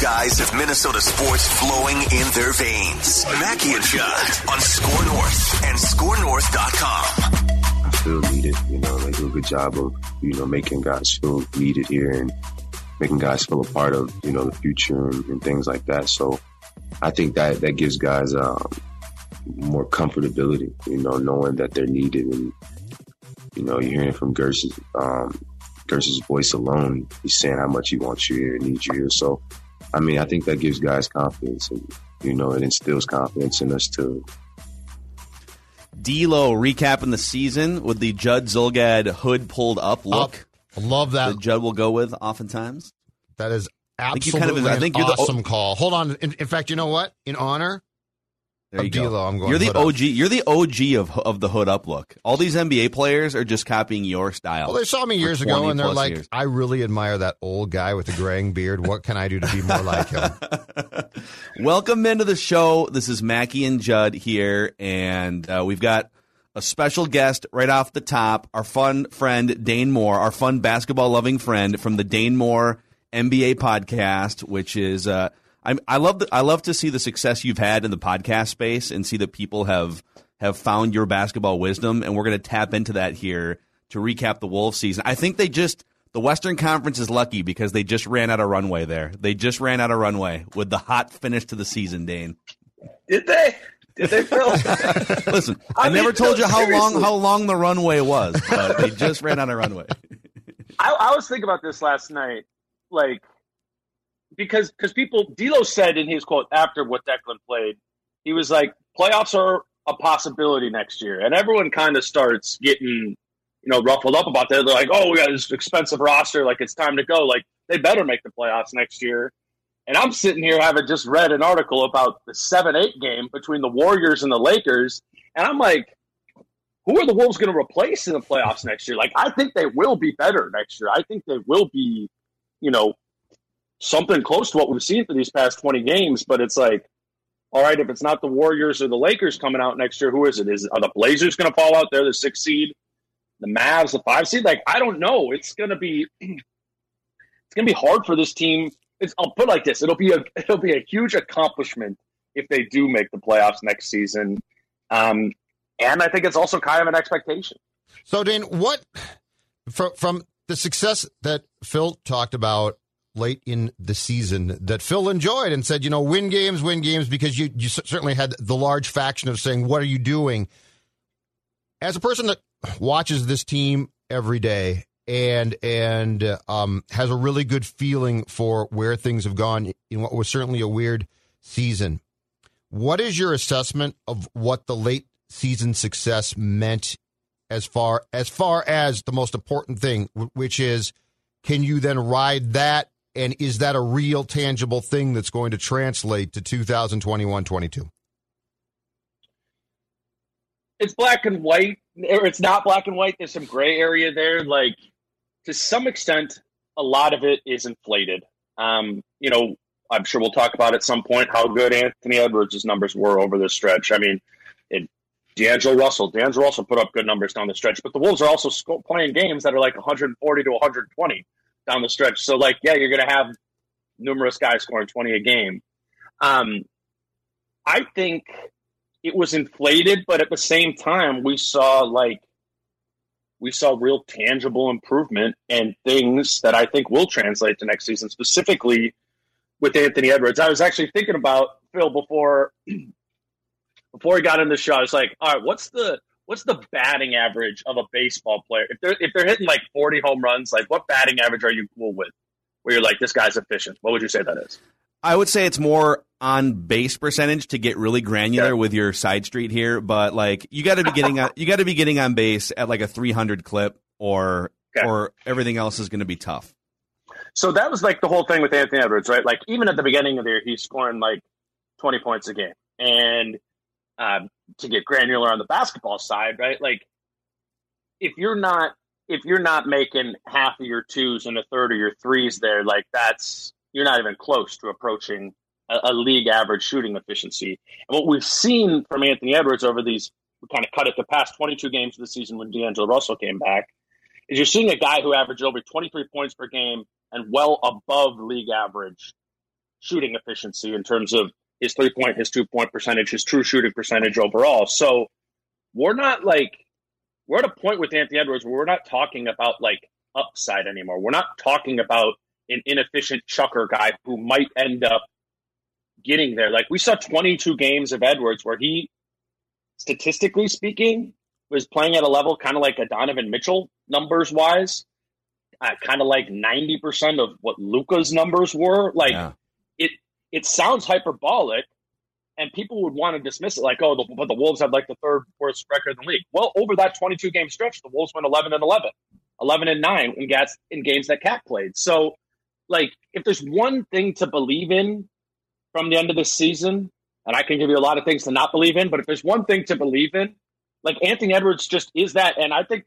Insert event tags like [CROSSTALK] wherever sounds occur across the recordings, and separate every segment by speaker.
Speaker 1: Guys have Minnesota sports flowing in their veins. Mackie and Judd on Score North and ScoreNorth.com.
Speaker 2: I feel needed. You know, they do a good job of, you know, making guys feel needed here and making guys feel a part of, you know, the future and, and things like that. So I think that, that gives guys, um, more comfortability, you know, knowing that they're needed and, you know, you're hearing from Gersh's, um, voice alone. He's saying how much he wants you here and needs you here. So, I mean, I think that gives guys confidence and, you know, it instills confidence in us too.
Speaker 3: D'Lo recapping the season with the Judd Zulgad hood pulled up look.
Speaker 4: I love that.
Speaker 3: that Judd will go with oftentimes.
Speaker 4: That is
Speaker 3: think you
Speaker 4: absolutely
Speaker 3: kind of- I think you're the-
Speaker 4: awesome call. Hold on. In, in fact, you know what? In honor
Speaker 3: There you
Speaker 4: of
Speaker 3: go.
Speaker 4: D'Lo, I'm going
Speaker 3: You're the
Speaker 4: hood up.
Speaker 3: OG. You're the OG of of the hood up look. All these NBA players are just copying your style.
Speaker 4: Well, they saw me years ago and they're like,
Speaker 3: years.
Speaker 4: I really admire that old guy with the graying beard. What can I do to be more like him? [LAUGHS]
Speaker 3: Welcome into the show. This is Mackie and Judd here, and uh, we've got a special guest right off the top. Our fun friend Dane Moore, our fun basketball loving friend from the Dane Moore NBA podcast, which is uh, I'm, I love the, I love to see the success you've had in the podcast space and see that people have have found your basketball wisdom, and we're going to tap into that here to recap the Wolves season. I think they just the Western Conference is lucky because they just ran out of runway there. They just ran out of runway with the hot finish to the season, Dane.
Speaker 5: Did they? Did they, Phil? [LAUGHS]
Speaker 3: Listen, I,
Speaker 5: I mean,
Speaker 3: never told
Speaker 5: no,
Speaker 3: you how long how long the runway was, but they just ran out of runway. [LAUGHS]
Speaker 5: I, I was thinking about this last night, like because because people D'Lo said in his quote after what Declan played, he was like, "Playoffs are a possibility next year," and everyone kind of starts getting you know ruffled up about that. They're like, "Oh, we got this expensive roster, like it's time to go." Like they better make the playoffs next year. And I'm sitting here having just read an article about the seven eight game between the Warriors and the Lakers, and I'm like, who are the Wolves going to replace in the playoffs next year? Like, I think they will be better next year. I think they will be, you know, something close to what we've seen for these past 20 games. But it's like, all right, if it's not the Warriors or the Lakers coming out next year, who is it? Is are the Blazers going to fall out there, the six seed, the Mavs, the five seed? Like, I don't know. It's going to be, [CLEARS THROAT] it's going to be hard for this team. It's, I'll put like this: it'll be a it'll be a huge accomplishment if they do make the playoffs next season. Um, and I think it's also kind of an expectation.
Speaker 4: So, Dane, what from from the success that Phil talked about late in the season that Phil enjoyed and said, you know, win games, win games, because you you certainly had the large faction of saying, "What are you doing?" As a person that watches this team every day and and um, has a really good feeling for where things have gone in what was certainly a weird season. What is your assessment of what the late season success meant as far as far as the most important thing, which is can you then ride that and is that a real tangible thing that's going to translate to 2021-22?
Speaker 5: It's black and white, or it's not black and white. There's some gray area there. Like to some extent, a lot of it is inflated. Um, you know, I'm sure we'll talk about at some point how good Anthony Edwards' numbers were over this stretch. I mean, it, D'Angelo Russell, D'Angelo Russell put up good numbers down the stretch, but the Wolves are also sco- playing games that are like 140 to 120 down the stretch. So, like, yeah, you're going to have numerous guys scoring 20 a game. Um, I think it was inflated, but at the same time, we saw like we saw real tangible improvement and things that I think will translate to next season, specifically with Anthony Edwards. I was actually thinking about Phil before [CLEARS THROAT] before he got in the show. I was like, all right, what's the what's the batting average of a baseball player? If they're if they're hitting like forty home runs, like what batting average are you cool with? Where you're like, this guy's efficient. What would you say that is?
Speaker 3: I would say it's more on base percentage to get really granular yeah. with your side street here, but like you got to be getting on, [LAUGHS] you got to be getting on base at like a 300 clip, or okay. or everything else is going to be tough.
Speaker 5: So that was like the whole thing with Anthony Edwards, right? Like even at the beginning of the year, he's scoring like 20 points a game, and um, to get granular on the basketball side, right? Like if you're not if you're not making half of your twos and a third of your threes there, like that's you're not even close to approaching a, a, league average shooting efficiency. And what we've seen from Anthony Edwards over these, we kind of cut it the past 22 games of the season when D'Angelo Russell came back, is you're seeing a guy who averaged over 23 points per game and well above league average shooting efficiency in terms of his three point, his two point percentage, his true shooting percentage overall. So we're not like, we're at a point with Anthony Edwards where we're not talking about like upside anymore. We're not talking about an inefficient chucker guy who might end up getting there. Like we saw 22 games of Edwards where he, statistically speaking, was playing at a level kind of like a Donovan Mitchell numbers wise, uh, kind of like 90% of what Luka's numbers were. Like yeah. It, sounds hyperbolic and people would want to dismiss it like, oh, the, but the Wolves had like the third worst record in the league. Well, over that 22 game stretch, the Wolves went 11 and 11, 11 and 9 in, gas, in games that KAT played. So, like, if there's one thing to believe in from the end of the season, and I can give you a lot of things to not believe in, but if there's one thing to believe in, like Anthony Edwards just is that. And I think,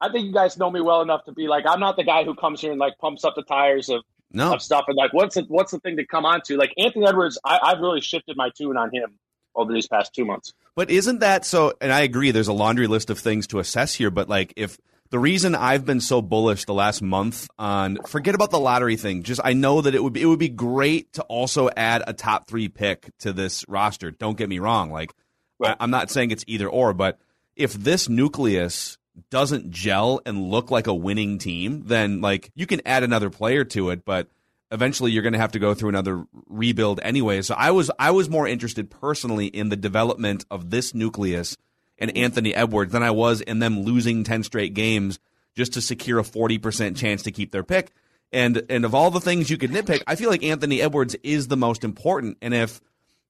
Speaker 5: I think you guys know me well enough to be like, I'm not the guy who comes here and like pumps up the tires of, no. of stuff and like, what's the, what's the thing to come on to? Like Anthony Edwards, I, I've really shifted my tune on him over these past two months.
Speaker 3: But isn't that so? And I agree, there's a laundry list of things to assess here, but like if, the reason I've been so bullish the last month on forget about the lottery thing. Just I know that it would be it would be great to also add a top three pick to this roster. Don't get me wrong. Like right. I, I'm not saying it's either or, but if this nucleus doesn't gel and look like a winning team, then like you can add another player to it, but eventually you're going to have to go through another rebuild anyway. So I was I was more interested personally in the development of this nucleus and Anthony Edwards than I was in them losing 10 straight games just to secure a 40% chance to keep their pick. And and of all the things you could nitpick, I feel like Anthony Edwards is the most important. And if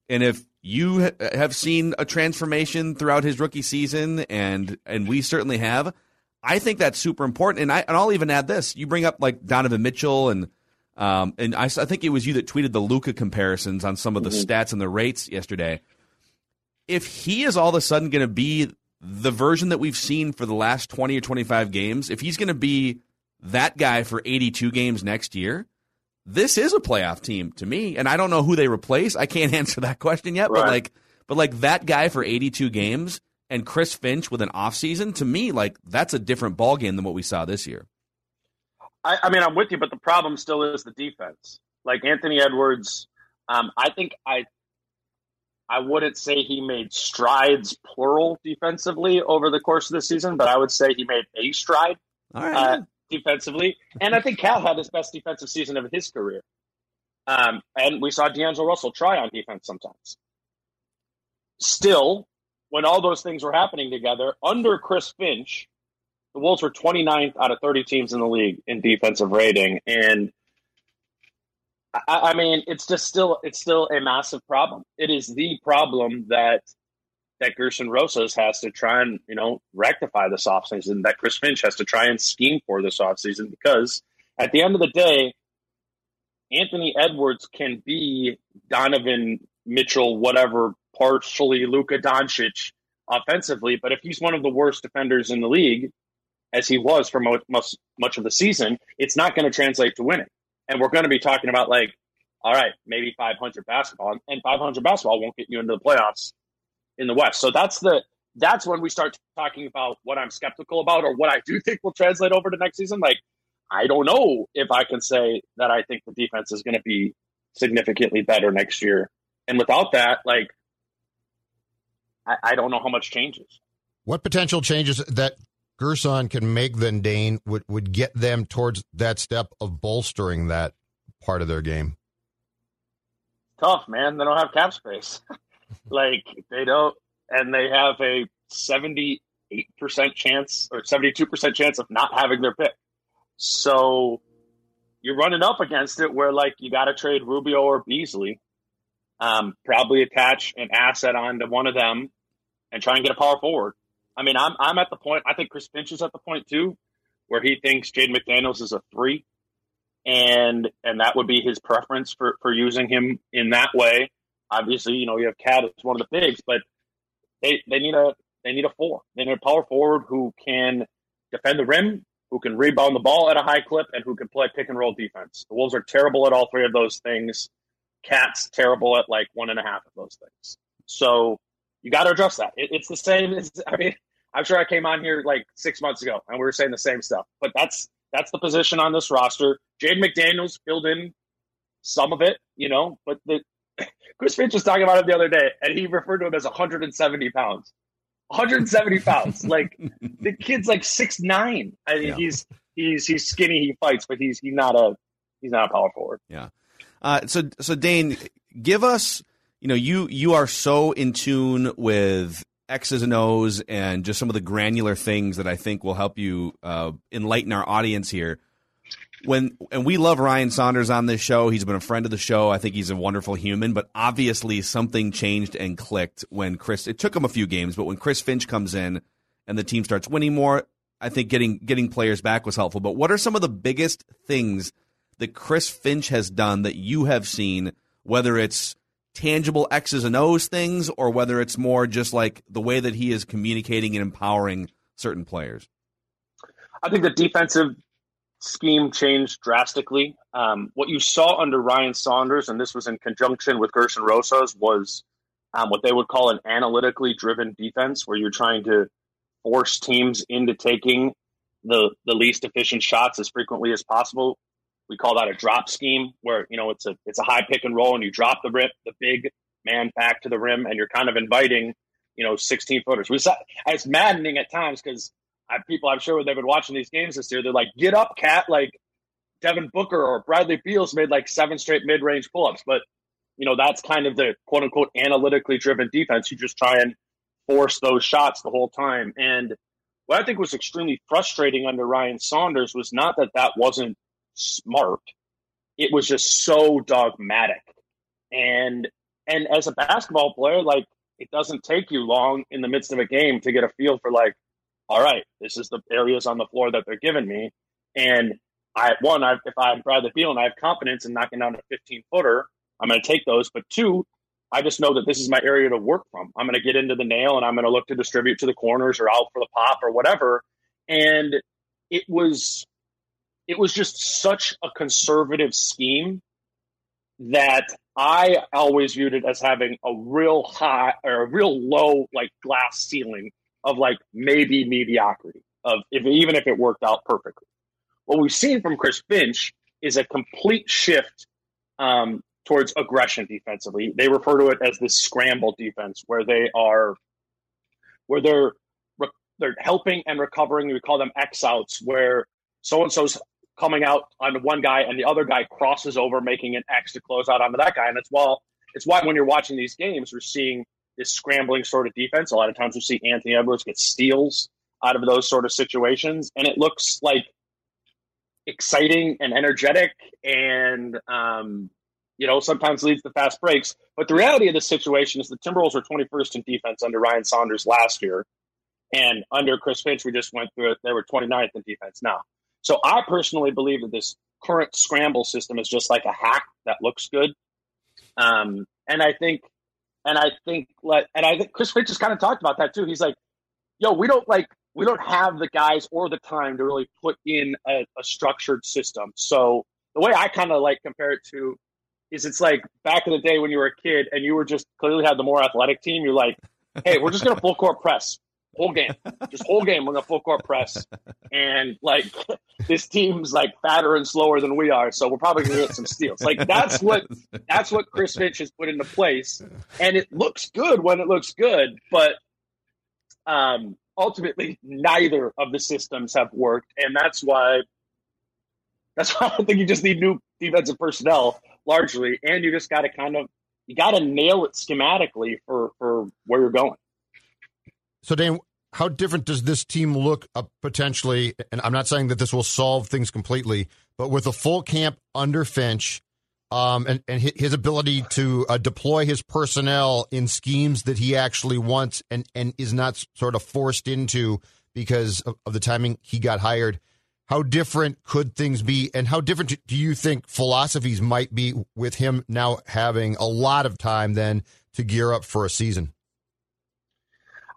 Speaker 3: and if you have seen a transformation throughout his rookie season, and and we certainly have, I think that's super important. And I and I'll even add this: you bring up like Donovan Mitchell, and um, and I, I think it was you that tweeted the Luka comparisons on some of the mm-hmm. stats and the rates yesterday if he is all of a sudden going to be the version that we've seen for the last 20 or 25 games, if he's going to be that guy for 82 games next year, this is a playoff team to me. And I don't know who they replace. I can't [LAUGHS] answer that question yet, right. but like but like that guy for 82 games and Chris Finch with an offseason, to me, like that's a different ball game than what we saw this year.
Speaker 5: I, I mean, I'm with you, but the problem still is the defense. Like Anthony Edwards, um, I think I I wouldn't say he made strides, plural, defensively over the course of the season, but I would say he made a stride uh, defensively. And I think Cal had his best defensive season of his career. Um, and we saw D'Angelo Russell try on defense sometimes. Still, when all those things were happening together, under Chris Finch, the Wolves were 29th out of 30 teams in the league in defensive rating. And – I, I mean, it's just still it's still a massive problem. It is the problem that that Gersson Rosas has to try and you know rectify this offseason, that Chris Finch has to try and scheme for this offseason because at the end of the day, Anthony Edwards can be Donovan Mitchell, whatever, partially Luka Doncic offensively, but if he's one of the worst defenders in the league, as he was for most, much of the season, it's not going to translate to winning. And we're going to be talking about like, all right, maybe 500 basketball, and 500 basketball won't get you into the playoffs in the West. So that's the that's when we start talking about what I'm skeptical about or what I do think will translate over to next season. Like, I don't know if I can say that I think the defense is going to be significantly better next year. And without that, like, I, I don't know how much changes.
Speaker 4: What potential changes that Gersson can make than Dane would, would get them towards that step of bolstering that part of their game?
Speaker 5: Tough, man. They don't have cap space. [LAUGHS] like they don't, and they have a seventy-eight percent chance or seventy-two percent chance of not having their pick. So you're running up against it where like you got to trade Rubio or Beasley, um, probably attach an asset onto one of them, and try and get a power forward. I mean, I'm I'm at the point. I think Chris Finch is at the point too, where he thinks Jaden McDaniels is a three, and and that would be his preference for for using him in that way. Obviously, you know you have KAT as one of the bigs, but they they need a they need a four. They need a power forward who can defend the rim, who can rebound the ball at a high clip, and who can play pick and roll defense. The Wolves are terrible at all three of those things. KAT's terrible at like one and a half of those things. So you got to address that. It, it's the same. As, [LAUGHS] I mean, I'm sure I came on here like six months ago and we were saying the same stuff, but that's that's the position on this roster. Jade McDaniels filled in some of it, you know, but the [LAUGHS] Chris Finch was talking about it the other day, and he referred to him as 170 pounds. 170 pounds. [LAUGHS] like the kid's like six nine. I mean, yeah. he's he's he's skinny. He fights, but he's he's not a he's not a power forward.
Speaker 3: Yeah. Uh, so so Dane, give us. You know, you you are so in tune with X's and O's and just some of the granular things that I think will help you uh, enlighten our audience here. When and we love Ryan Saunders on this show. He's been a friend of the show. I think he's a wonderful human. But obviously, something changed and clicked when Chris. It took him a few games, but when Chris Finch comes in and the team starts winning more, I think getting getting players back was helpful. But what are some of the biggest things that Chris Finch has done that you have seen? Whether it's tangible X's and O's things or whether it's more just like the way that he is communicating and empowering certain players?
Speaker 5: I think the defensive scheme changed drastically. Um, what you saw under Ryan Saunders, and this was in conjunction with Gersson Rosas, was um, what they would call an analytically driven defense, where you're trying to force teams into taking the the least efficient shots as frequently as possible. We call that a drop scheme, where you know it's a it's a high pick and roll, and you drop the rip, the big man back to the rim, and you're kind of inviting you know 16 footers. We saw, it's maddening at times because people I'm sure when they've been watching these games this year. They're like, "Get up, KAT! Like Devin Booker or Bradley Beal's made like seven straight mid range pull ups, but you know that's kind of the quote unquote analytically driven defense. You just try and force those shots the whole time. And what I think was extremely frustrating under Ryan Saunders was not that that wasn't smart. It was just so dogmatic. And and as a basketball player, like it doesn't take you long in the midst of a game to get a feel for like, all right, this is the areas on the floor that they're giving me. And I one, I, if I'm the Beal and I have confidence in knocking down a 15 footer, I'm going to take those. But two, I just know that this is my area to work from. I'm going to get into the nail and I'm going to look to distribute to the corners or out for the pop or whatever. And it was it was just such a conservative scheme that I always viewed it as having a real high or a real low like glass ceiling of like maybe mediocrity of if even if it worked out perfectly. What we've seen from Chris Finch is a complete shift um, towards aggression defensively. They refer to it as the scramble defense, where they are where they're they're helping and recovering. We call them X outs, where so and so's coming out on one guy and the other guy crosses over, making an X to close out onto that guy. And it's well, it's why when you're watching these games, we're seeing this scrambling sort of defense. A lot of times we see Anthony Edwards get steals out of those sort of situations, and it looks like exciting and energetic, and um, you know sometimes leads to fast breaks. But the reality of the situation is the Timberwolves were 21st in defense under Ryan Saunders last year, and under Chris Finch, we just went through it. They were 29th in defense now. So I personally believe that this current scramble system is just like a hack that looks good. Um, and I think, and I think, like, and I think Chris Finch has kind of talked about that too. He's like, yo, we don't like, we don't have the guys or the time to really put in a, a structured system. So the way I kind of like compare it to is it's like back in the day when you were a kid and you were just clearly had the more athletic team. You're like, hey, we're just gonna [LAUGHS] full court press whole game, just whole game. We're gonna full court press, and like [LAUGHS] this team's like fatter and slower than we are, so we're probably gonna get some steals. Like that's what that's what Chris Finch has put into place, and it looks good when it looks good. But um, ultimately neither of the systems have worked, and that's why that's why I think you just need new defensive personnel largely, and you just got to kind of you got to nail it schematically for for where you're going.
Speaker 4: So, Dan, how different does this team look potentially? And I'm not saying that this will solve things completely, but with a full camp under Finch, um, and, and his ability to uh, deploy his personnel in schemes that he actually wants and, and is not sort of forced into because of, of the timing he got hired. How different could things be, and how different do you think philosophies might be with him now having a lot of time then to gear up for a season?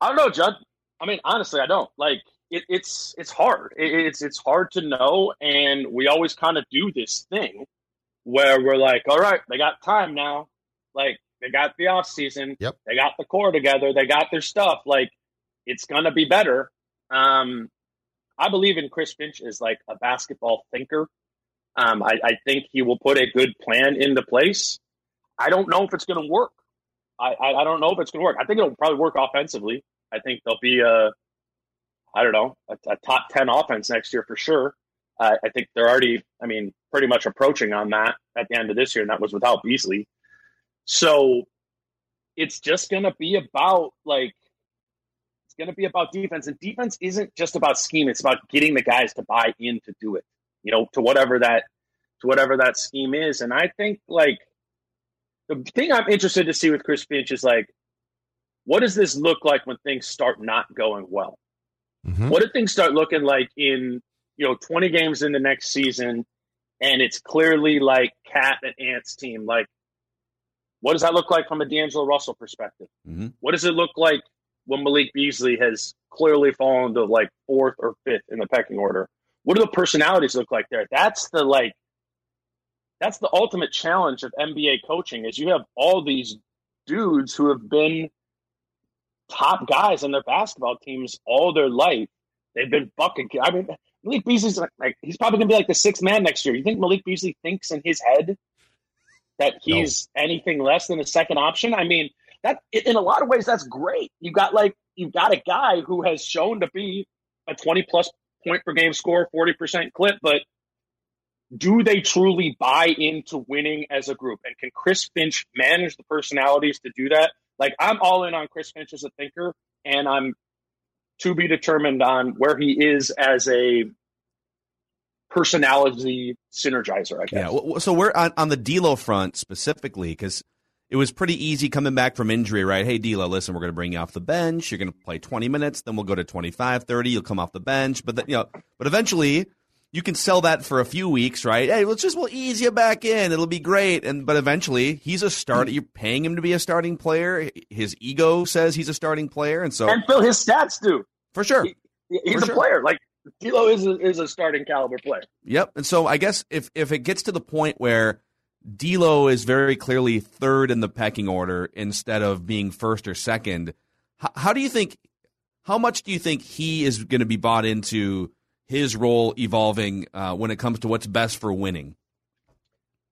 Speaker 5: I don't know, Judd. I mean, honestly, I don't like it, it's it's hard. It, it's it's hard to know, and we always kind of do this thing where we're like, all right, they got time now. Like they got the off season.
Speaker 4: Yep.
Speaker 5: They got the core together. They got their stuff. Like it's gonna be better. Um, I believe in Chris Finch as like a basketball thinker. Um, I, I think he will put a good plan into place. I don't know if it's going to work. I, I, don't know if it's going to work. I think it'll probably work offensively. I think there'll be a, I don't know, a, a top 10 offense next year for sure. Uh, I think they're already, I mean, pretty much approaching on that at the end of this year, and that was without Beasley. So it's just going to be about like, it's going to be about defense. And defense isn't just about scheme, it's about getting the guys to buy in to do it, you know, to whatever that, to whatever that scheme is. And I think like, the thing I'm interested to see with Chris Finch is like, what does this look like when things start not going well? Mm-hmm. What do things start looking like in you know 20 games in the next season, and it's clearly like KAT and Ant's team? Like, what does that look like from a D'Angelo Russell perspective? Mm-hmm. What does it look like when Malik Beasley has clearly fallen to like fourth or fifth in the pecking order? What do the personalities look like there? That's the like that's the ultimate challenge of NBA coaching is you have all these dudes who have been top guys on their basketball teams all their life. They've been bucking. I mean, Malik Beasley's like he's probably gonna be like the sixth man next year. You think Malik Beasley thinks in his head that he's no. anything less than a second option? I mean, that in a lot of ways that's great. You've got like you've got a guy who has shown to be a twenty plus point per game score, forty percent clip, but do they truly buy into winning as a group? And can Chris Finch manage the personalities to do that? Like I'm all in on Chris Finch as a thinker, and I'm to be determined on where he is as a personality synergizer. I guess.
Speaker 3: Yeah. So we're on, on the D'Lo front specifically because it was pretty easy coming back from injury, right? Hey, D'Lo, listen, we're going to bring you off the bench. You're going to play 20 minutes, then we'll go to 25, 30. You'll come off the bench, but then, you know, but eventually you can sell that for a few weeks, right? Hey, let's just we'll ease you back in. It'll be great. And but eventually he's a starter. Hmm. You're paying him to be a starting player. His ego says he's a starting player, and so
Speaker 5: and Phil, his stats do
Speaker 3: for sure.
Speaker 5: He, he's for a sure. player. Like D'Lo is a, is a starting caliber player.
Speaker 3: Yep. And so I guess if if it gets to the point where D'Lo is very clearly third in the pecking order instead of being first or second, how, how do you think? How much do you think he is going to be bought into? His role evolving uh, when it comes to what's best for winning?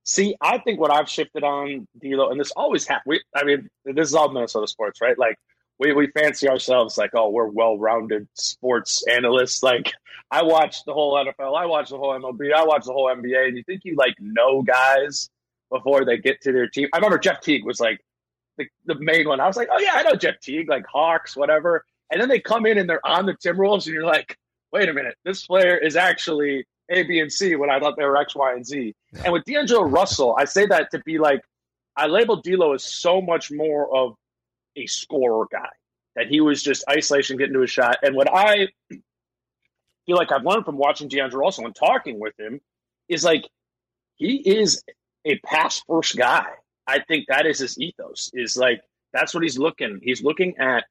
Speaker 5: See, I think what I've shifted on D'Lo, and this always happens. I mean, this is all Minnesota sports, right? Like we we fancy ourselves like, oh, we're well-rounded sports analysts. Like I watch the whole NFL, I watch the whole MLB, I watch the whole NBA, and you think you like know guys before they get to their team. I remember Jeff Teague was like the, the main one. I was like, oh yeah, I know Jeff Teague, like Hawks, whatever. And then they come in and they're on the Timberwolves, and you're like, wait a minute, this player is actually A, B, and C when I thought they were X, Y, and Z. And with D'Angelo Russell, I say that to be like, I label D'Lo as so much more of a scorer guy that he was just isolation getting to a shot. And what I [CLEARS THROAT] feel like I've learned from watching D'Angelo Russell and talking with him is like he is a pass first guy. I think that is his ethos. Is like that's what he's looking. He's looking at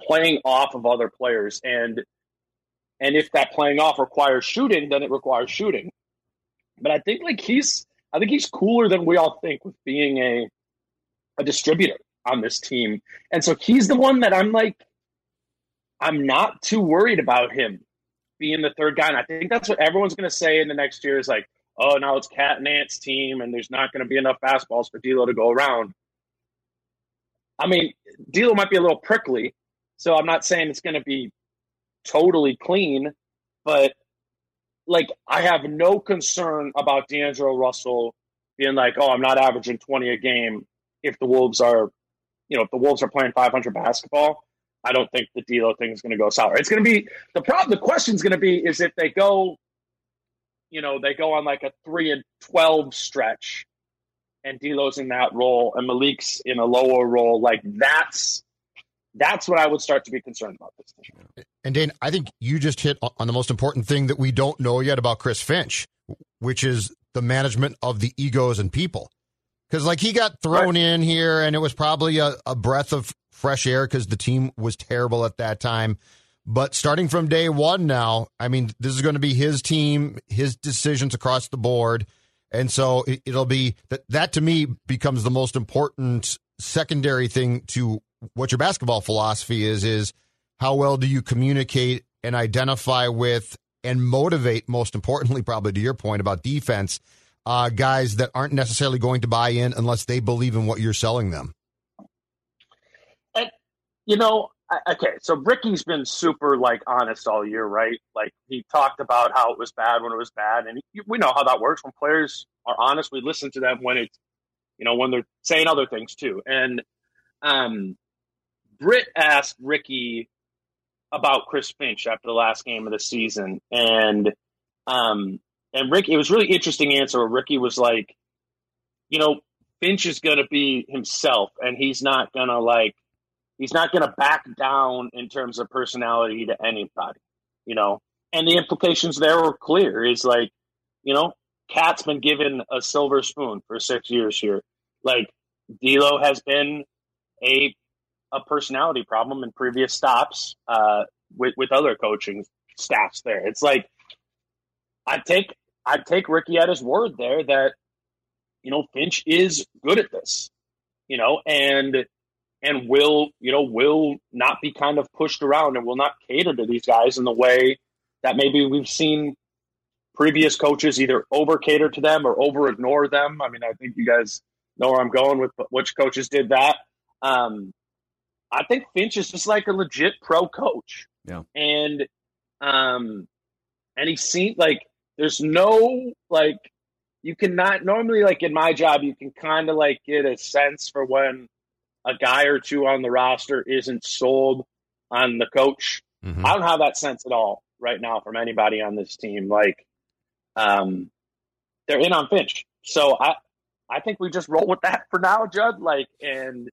Speaker 5: playing off of other players and and if that playing off requires shooting, then it requires shooting. But I think like he's I think he's cooler than we all think with being a a distributor on this team. And so he's the one that I'm like I'm not too worried about him being the third guy. And I think that's what everyone's gonna say in the next year is like, oh now it's KAT and Ant's team and there's not gonna be enough fastballs for D'Lo to go around. I mean, D'Lo might be a little prickly, so I'm not saying it's gonna be totally clean, but like I have no concern about D'Angelo Russell being like, oh, I'm not averaging 20 a game if the Wolves are, you know, if the Wolves are playing 500 basketball. I don't think the D'Lo thing is going to go sour. It's going to be the problem. The question is going to be is if they go, you know, they go on like a three and 12 stretch, and D'Lo's in that role, and Malik's in a lower role. Like that's that's what I would start to be concerned about this
Speaker 4: team. And Dane, I think you just hit on the most important thing that we don't know yet about Chris Finch, which is the management of the egos and people. Because like he got thrown right. in here, and it was probably a, a breath of fresh air because the team was terrible at that time. But starting from day one now, I mean, this is going to be his team, his decisions across the board. And so it, will be that, that to me becomes the most important secondary thing to what your basketball philosophy is is how well do you communicate and identify with and motivate most importantly probably to your point about defense uh, guys that aren't necessarily going to buy in unless they believe in what you're selling them?
Speaker 5: And you know okay so ricky's been super like honest all year right? Like he talked about how it was bad when it was bad and he, we know how that works. When players are honest we listen to them when it's you know when they're saying other things too. And um Britt asked Ricky about Chris Finch after the last game of the season, and um, and Rick, it was really interesting answer. Where Ricky was like, you know, Finch is going to be himself, and he's not going to like, he's not going to back down in terms of personality to anybody, you know. And the implications there were clear. Is like, you know, KAT's been given a silver spoon for six years here. Like, D'Lo has been a a personality problem in previous stops uh, with with other coaching staffs. There, it's like I take I take Ricky at his word there that you know Finch is good at this, you know, and and will you know will not be kind of pushed around and will not cater to these guys in the way that maybe we've seen previous coaches either over cater to them or over ignore them. I mean, I think you guys know where I'm going with which coaches did that. Um, I think Finch is just like a legit pro coach.
Speaker 3: Yeah.
Speaker 5: And um and he seemed like there's no like you cannot normally like in my job you can kind of like get a sense for when a guy or two on the roster isn't sold on the coach. Mm-hmm. I don't have that sense at all right now from anybody on this team. Like um they're in on Finch. So I I think we just roll with that for now, Judd. Like and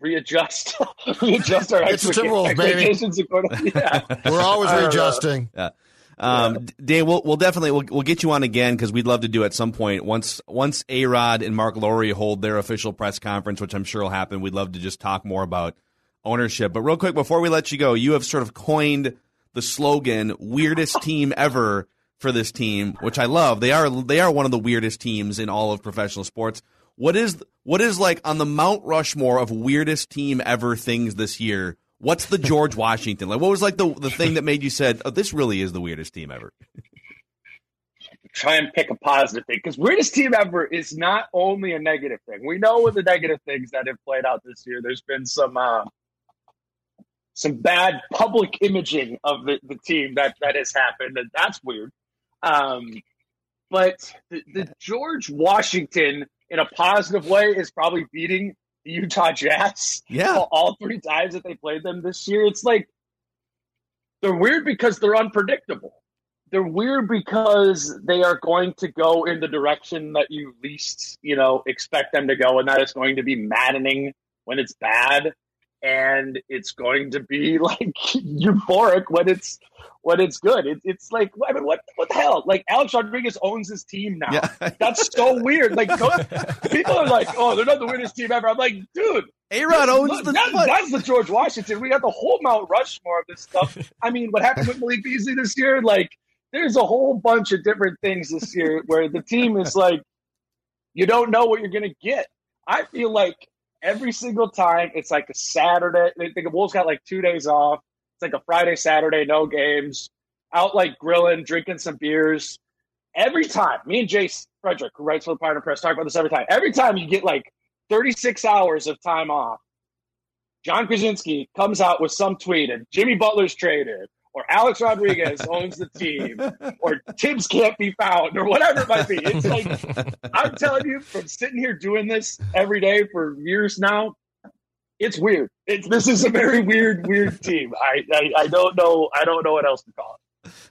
Speaker 5: readjust [LAUGHS] readjust our
Speaker 4: it's expectations accordingly. [LAUGHS] Yeah. We're always readjusting.
Speaker 3: Yeah. Um, Dave, we'll, we'll definitely we'll, we'll get you on again because we'd love to do at some point once once A Rod and Marc Lore hold their official press conference, which I'm sure will happen. We'd love to just talk more about ownership. But real quick before we let you go, you have sort of coined the slogan "weirdest team ever" for this team, which I love. They are they are one of the weirdest teams in all of professional sports. What is what is like on the Mount Rushmore of weirdest team ever things this year? What's the George Washington? Like what was like the the thing that made you said, "Oh, this really is the weirdest team ever."
Speaker 5: Try and pick a positive thing because weirdest team ever is not only a negative thing. We know with the negative things that have played out this year. There's been some uh, some bad public imaging of the, the team that that has happened, and that's weird. Um, but the, the George Washington in a positive way is probably beating the Utah Jazz.
Speaker 3: Yeah. [LAUGHS]
Speaker 5: All three times that they played them this year. It's like they're weird because they're unpredictable. They're weird because they are going to go in the direction that you least, you know, expect them to go, and that is going to be maddening when it's bad and it's going to be [LAUGHS] like euphoric when it's when it's good. It, it's like I mean, what what the hell? Like Alex Rodriguez owns his team now. Yeah. That's so weird. Like people are like, oh, they're not the weirdest team ever. I'm like, dude.
Speaker 3: A Rod owns look, the
Speaker 5: that, That's the George Washington. We got the whole Mount Rushmore of this stuff. I mean, what happened with Malik Beasley this year? Like, there's a whole bunch of different things this year where the team is like, you don't know what you're gonna get. I feel like every single time it's like a Saturday. They think the Wolves got like two days off. It's like a Friday, Saturday, no games, out like grilling, drinking some beers. Every time, me and Jace Frederick, who writes for the Pioneer Press, talk about this every time. Every time you get like 36 hours of time off, John Krasinski comes out with some tweet and Jimmy Butler's traded, or Alex Rodriguez [LAUGHS] owns the team, or Thibs can't be found, or whatever it might be. It's like I'm telling you, from sitting here doing this every day for years now, it's weird. It's this is a very weird, weird team. I, I, I don't know. I don't know what else to call it.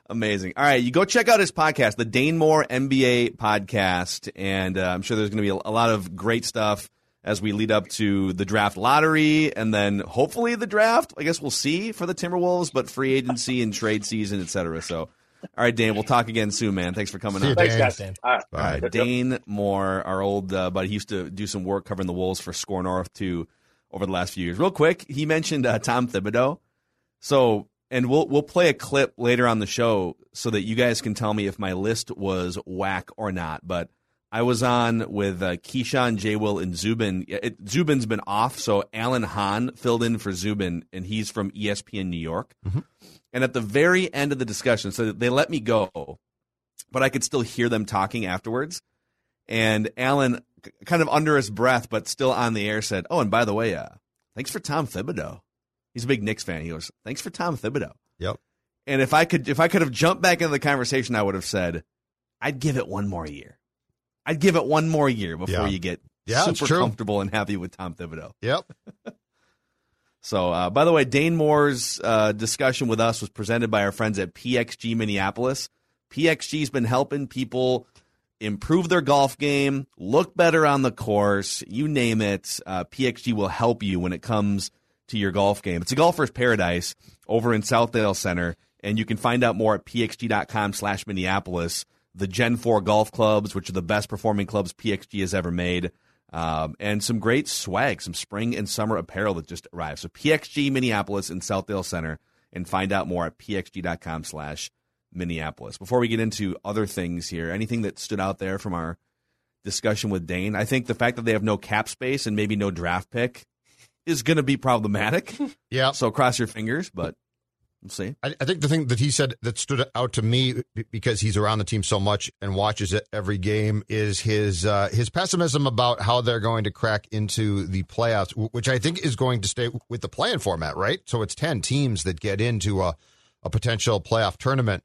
Speaker 3: Amazing. All right, you go check out his podcast, the Dane Moore NBA podcast, and uh, I'm sure there's going to be a, a lot of great stuff as we lead up to the draft lottery and then hopefully the draft. I guess we'll see for the Timberwolves, but free agency and trade season, et cetera. So, all right, Dane, we'll talk again soon, man. Thanks for coming
Speaker 4: See
Speaker 3: on.
Speaker 5: Thanks, guys.
Speaker 6: Dan.
Speaker 5: All right.
Speaker 3: All right, Dane Moore, our old uh, buddy, he used to do some work covering the Wolves for Score North too over the last few years. Real quick, he mentioned uh, Tom Thibodeau. So, and we'll we'll play a clip later on the show so that you guys can tell me if my list was whack or not. But I was on with uh, Keyshawn, J. Will, and Zubin. It, Zubin's been off, so Alan Hahn filled in for Zubin, and he's from ESPN New York. And at the very end of the discussion, so they let me go, but I could still hear them talking afterwards. And Alan, kind of under his breath, but still on the air, said, "Oh, and by the way, uh, thanks for Tom Thibodeau. He's a big Knicks fan. He goes, thanks for Tom Thibodeau.
Speaker 4: Yep.
Speaker 3: And if I could, if I could have jumped back into the conversation, I would have said, I'd give it one more year. I'd give it one more year before
Speaker 4: Yeah.
Speaker 3: you get
Speaker 4: Yeah,
Speaker 3: super comfortable and happy with Tom Thibodeau.
Speaker 4: Yep. [LAUGHS]
Speaker 3: So, uh, by the way, Dane Moore's uh, discussion with us was presented by our friends at PXG Minneapolis. PXG's been helping people improve their golf game, look better on the course, you name it. Uh, PXG will help you when it comes to your golf game. It's a golfer's paradise over in Southdale Center, and you can find out more at pxg.com slash Minneapolis. The Gen 4 golf clubs, which are the best performing clubs PXG has ever made um, and some great swag, some spring and summer apparel that just arrived. So PXG Minneapolis in Southdale Center, and find out more at pxg.com slash Minneapolis. Before we get into other things here, anything that stood out there from our discussion with Dane? I think the fact that they have no cap space and maybe no draft pick is going to be problematic. [LAUGHS]
Speaker 4: Yeah.
Speaker 3: so cross your fingers, but see.
Speaker 4: I, I think the thing that he said that stood out to me because he's around the team so much and watches it every game is his uh, his pessimism about how they're going to crack into the playoffs, which I think is going to stay with the playing format, right? So it's ten teams that get into a, a potential playoff tournament.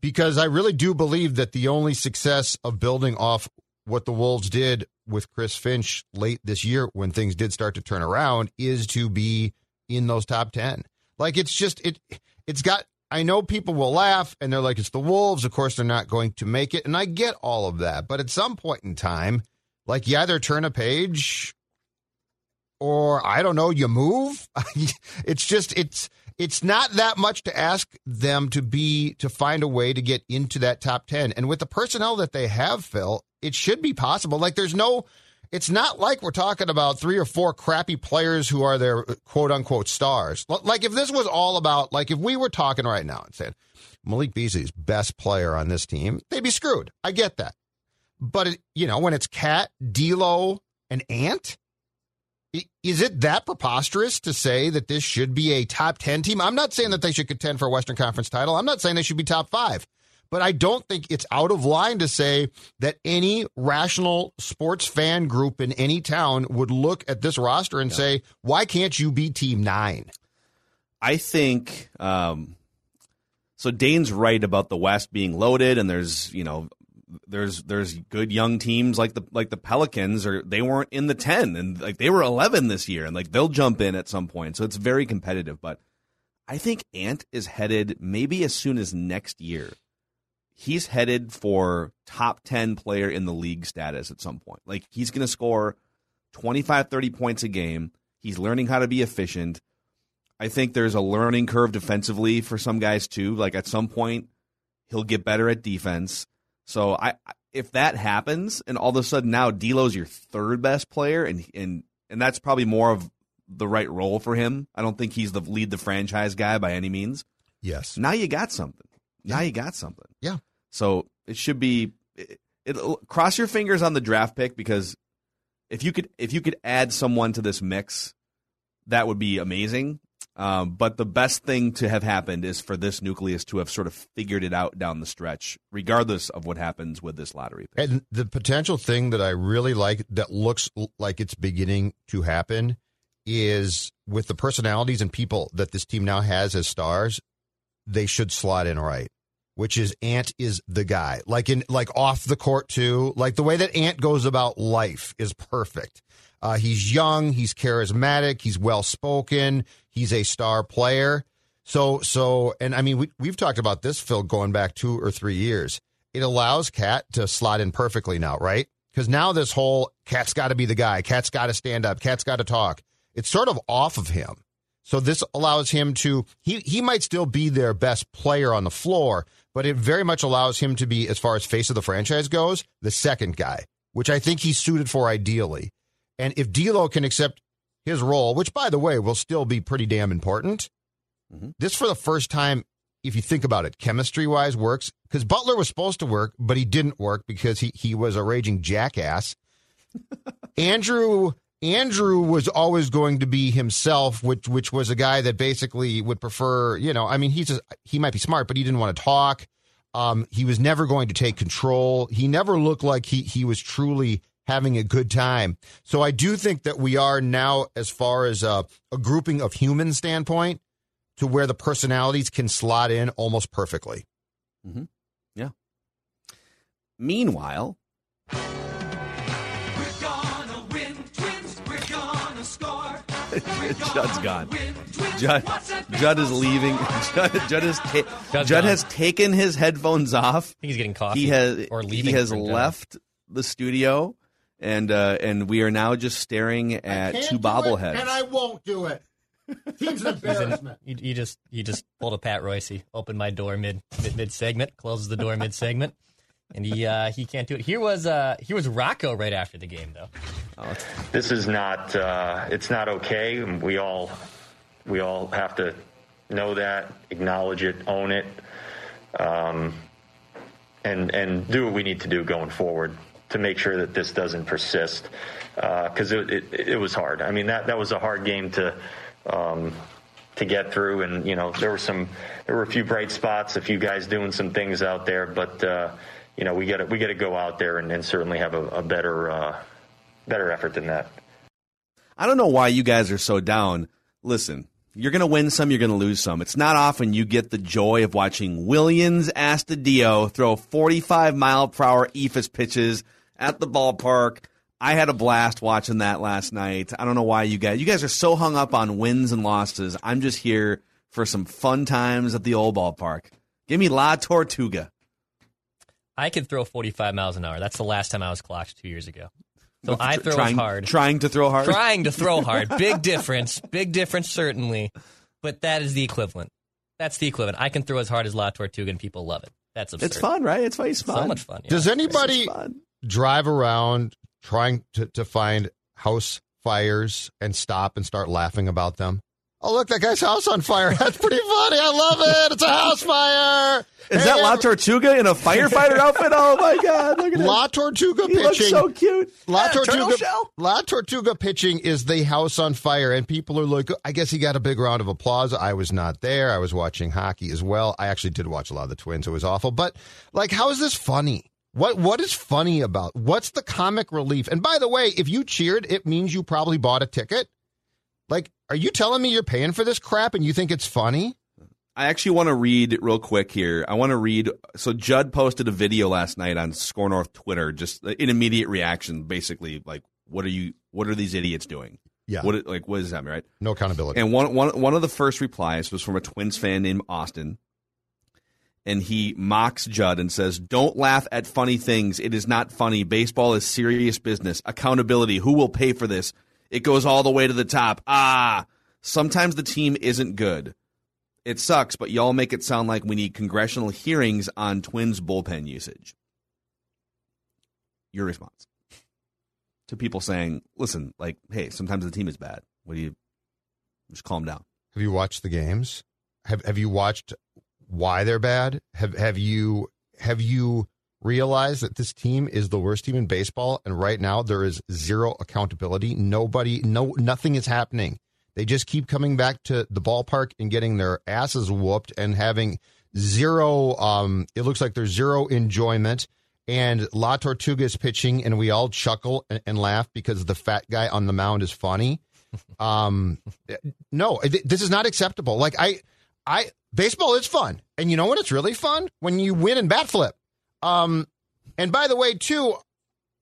Speaker 4: Because I really do believe that the only success of building off what the Wolves did with Chris Finch late this year when things did start to turn around is to be in those top 10. Like it's just it it's got I know people will laugh and they're like it's the Wolves, of course they're not going to make it and I get all of that, but at some point in time like you either turn a page or I don't know, you move. [LAUGHS] it's just it's it's not that much to ask them to be to find a way to get into that top 10. And with the personnel that they have, Phil, it should be possible. Like there's no it's not like we're talking about three or four crappy players who are their quote unquote stars. Like if this was all about like if we were talking right now and said Malik Beasley's best player on this team, they'd be screwed. I get that. But it, you know, when it's KAT, D'Lo, and Ant, is it that preposterous to say that this should be a top 10 team? I'm not saying that they should contend for a Western Conference title. I'm not saying they should be top five. But I don't think it's out of line to say that any rational sports fan group in any town would look at this roster and say, why can't you be team nine?
Speaker 3: I think um, so. Dane's right about the West being loaded, and there's you know there's there's good young teams like the like the Pelicans, or they weren't in the ten, and like they were eleven this year, and like they'll jump in at some point. So it's very competitive. But I think Ant is headed maybe as soon as next year. He's headed for top 10 player in the league status at some point. Like he's going to score 25, 30 points a game. He's learning how to be efficient. I think there's a learning curve defensively for some guys too. Like at some point, he'll get better at defense. So I, if that happens, and all of a sudden now D'Lo's your third best player, and and and that's probably more of the right role for him. I don't think he's the lead the franchise guy by any means.
Speaker 4: Yes.
Speaker 3: Now you got something. Now you got something.
Speaker 4: Yeah.
Speaker 3: So it should be. It, it, cross your fingers on the draft pick because if you could if you could add someone to this mix, that would be amazing. Um, but the best thing to have happened is for this nucleus to have sort of figured it out down the stretch, regardless of what happens with this lottery pick.
Speaker 4: And the potential thing that I really like that looks like it's beginning to happen is with the personalities and people that this team now has as stars, they should slot in right. Which is Ant is the guy. Like in like off the court too. Like the way that Ant goes about life is perfect. Uh, he's young, he's charismatic, he's well spoken, he's a star player. So so and I mean we we've talked about this Phil going back 2 or 3 years. It allows KAT to slot in perfectly now, right? Cuz now this whole KAT's got to be the guy, KAT's got to stand up, KAT's got to talk. It's sort of off of him. So this allows him to he he might still be their best player on the floor, but it very much allows him to be as far as face of the franchise goes, the second guy, which I think he's suited for ideally. And if D'Lo can accept his role, which by the way will still be pretty damn important, mm-hmm. this for the first time, if you think about it, chemistry wise works because Butler was supposed to work, but he didn't work because he he was a raging jackass. [LAUGHS] Andrew Andrew was always going to be himself, which which was a guy that basically would prefer, you know, I mean, he's a, he might be smart, but he didn't want to talk. Um, he was never going to take control. He never looked like he he was truly having a good time. So I do think that we are now, as far as a, a grouping of human standpoint, to where the personalities can slot in almost perfectly.
Speaker 3: Mm-hmm. Yeah. Meanwhile, [LAUGHS] Judd's gone. Judd, Judd is leaving. [LAUGHS] Judd, Judd, has, ta- Judd has taken his headphones off.
Speaker 6: I think he's getting coffee.
Speaker 3: He has or leaving. He has left the studio and uh, and we are now just staring at two bobbleheads.
Speaker 4: and I won't do it. Team's an embarrassment.
Speaker 6: You, you, just you just pulled a Pat Royce. Opened my door mid mid, mid segment. Closes the door mid segment. And he uh, he can't do it. Here was uh, here was Rocco right after the game though.
Speaker 7: This is not uh, it's not okay. We all we all have to know that, acknowledge it, own it, um, and and do what we need to do going forward to make sure that this doesn't persist because uh, it, it, it, was hard. I mean that that was a hard game to um, to get through, and you know there were some there were a few bright spots, a few guys doing some things out there, but uh, you know we got to we got to go out there and, and certainly have a, a better uh, better effort than that.
Speaker 3: I don't know why you guys are so down. Listen, you're going to win some, you're going to lose some. It's not often you get the joy of watching Willians Astudillo throw 45 mile per hour eephus pitches at the ballpark. I had a blast watching that last night. I don't know why you guys you guys are so hung up on wins and losses. I'm just here for some fun times at the old ballpark. Give me La Tortuga.
Speaker 6: I could throw 45 miles an hour. That's the last time I was clocked two years ago. So I throw
Speaker 3: trying,
Speaker 6: hard.
Speaker 3: Trying to throw hard?
Speaker 6: Trying to throw hard. [LAUGHS] Big difference. Big difference, certainly. But that is the equivalent. That's the equivalent. I can throw as hard as La Tortuga and people love it. That's absurd.
Speaker 3: It's fun, right? It's fun. It's fun.
Speaker 6: So much fun. Yeah.
Speaker 4: Does anybody drive around trying to, to find house fires and stop and start laughing about them? Oh, look, that guy's house on fire. [LAUGHS] That's pretty funny. I love it. It's a house fire.
Speaker 3: Is hey, that La Tortuga in a firefighter outfit? Oh my God! Look at
Speaker 4: La Tortuga he pitching.
Speaker 3: so cute.
Speaker 4: La yeah, Tortuga. La Tortuga pitching is the house on fire, and people are like, I guess he got a big round of applause. I was not there. I was watching hockey as well. I actually did watch a lot of the Twins. It was awful, but like, how is this funny? What what is funny about? What's the comic relief? And by the way, if you cheered, it means you probably bought a ticket. Like, are you telling me you're paying for this crap and you think it's funny?
Speaker 3: I actually want to read real quick here. I want to read. So Judd posted a video last night on SKOR North Twitter, just an immediate reaction, basically like, "What are you? What are these idiots doing?
Speaker 4: Yeah,
Speaker 3: what like what is that? Right?
Speaker 4: No accountability."
Speaker 3: And one one one of the first replies was from a Twins fan named Austin, and he mocks Judd and says, "Don't laugh at funny things. It is not funny. Baseball is serious business. Accountability. Who will pay for this? It goes all the way to the top. Ah, sometimes the team isn't good." It sucks, but y'all make it sound like we need congressional hearings on Twins bullpen usage. Your response to people saying, listen, like, hey, sometimes the team is bad. What do you just calm down?
Speaker 4: Have you watched the games? Have have you watched why they're bad? Have have you have you realized that this team is the worst team in baseball and right now there is zero accountability. Nobody no nothing is happening. They just keep coming back to the ballpark and getting their asses whooped and having zero. Um, it looks like there's zero enjoyment. And La Tortuga is pitching, and we all chuckle and, and laugh because the fat guy on the mound is funny. [LAUGHS] Um, no, th- this is not acceptable. Like I, I baseball is fun, and you know what? It's really fun when you win and bat flip. Um, and by the way, too,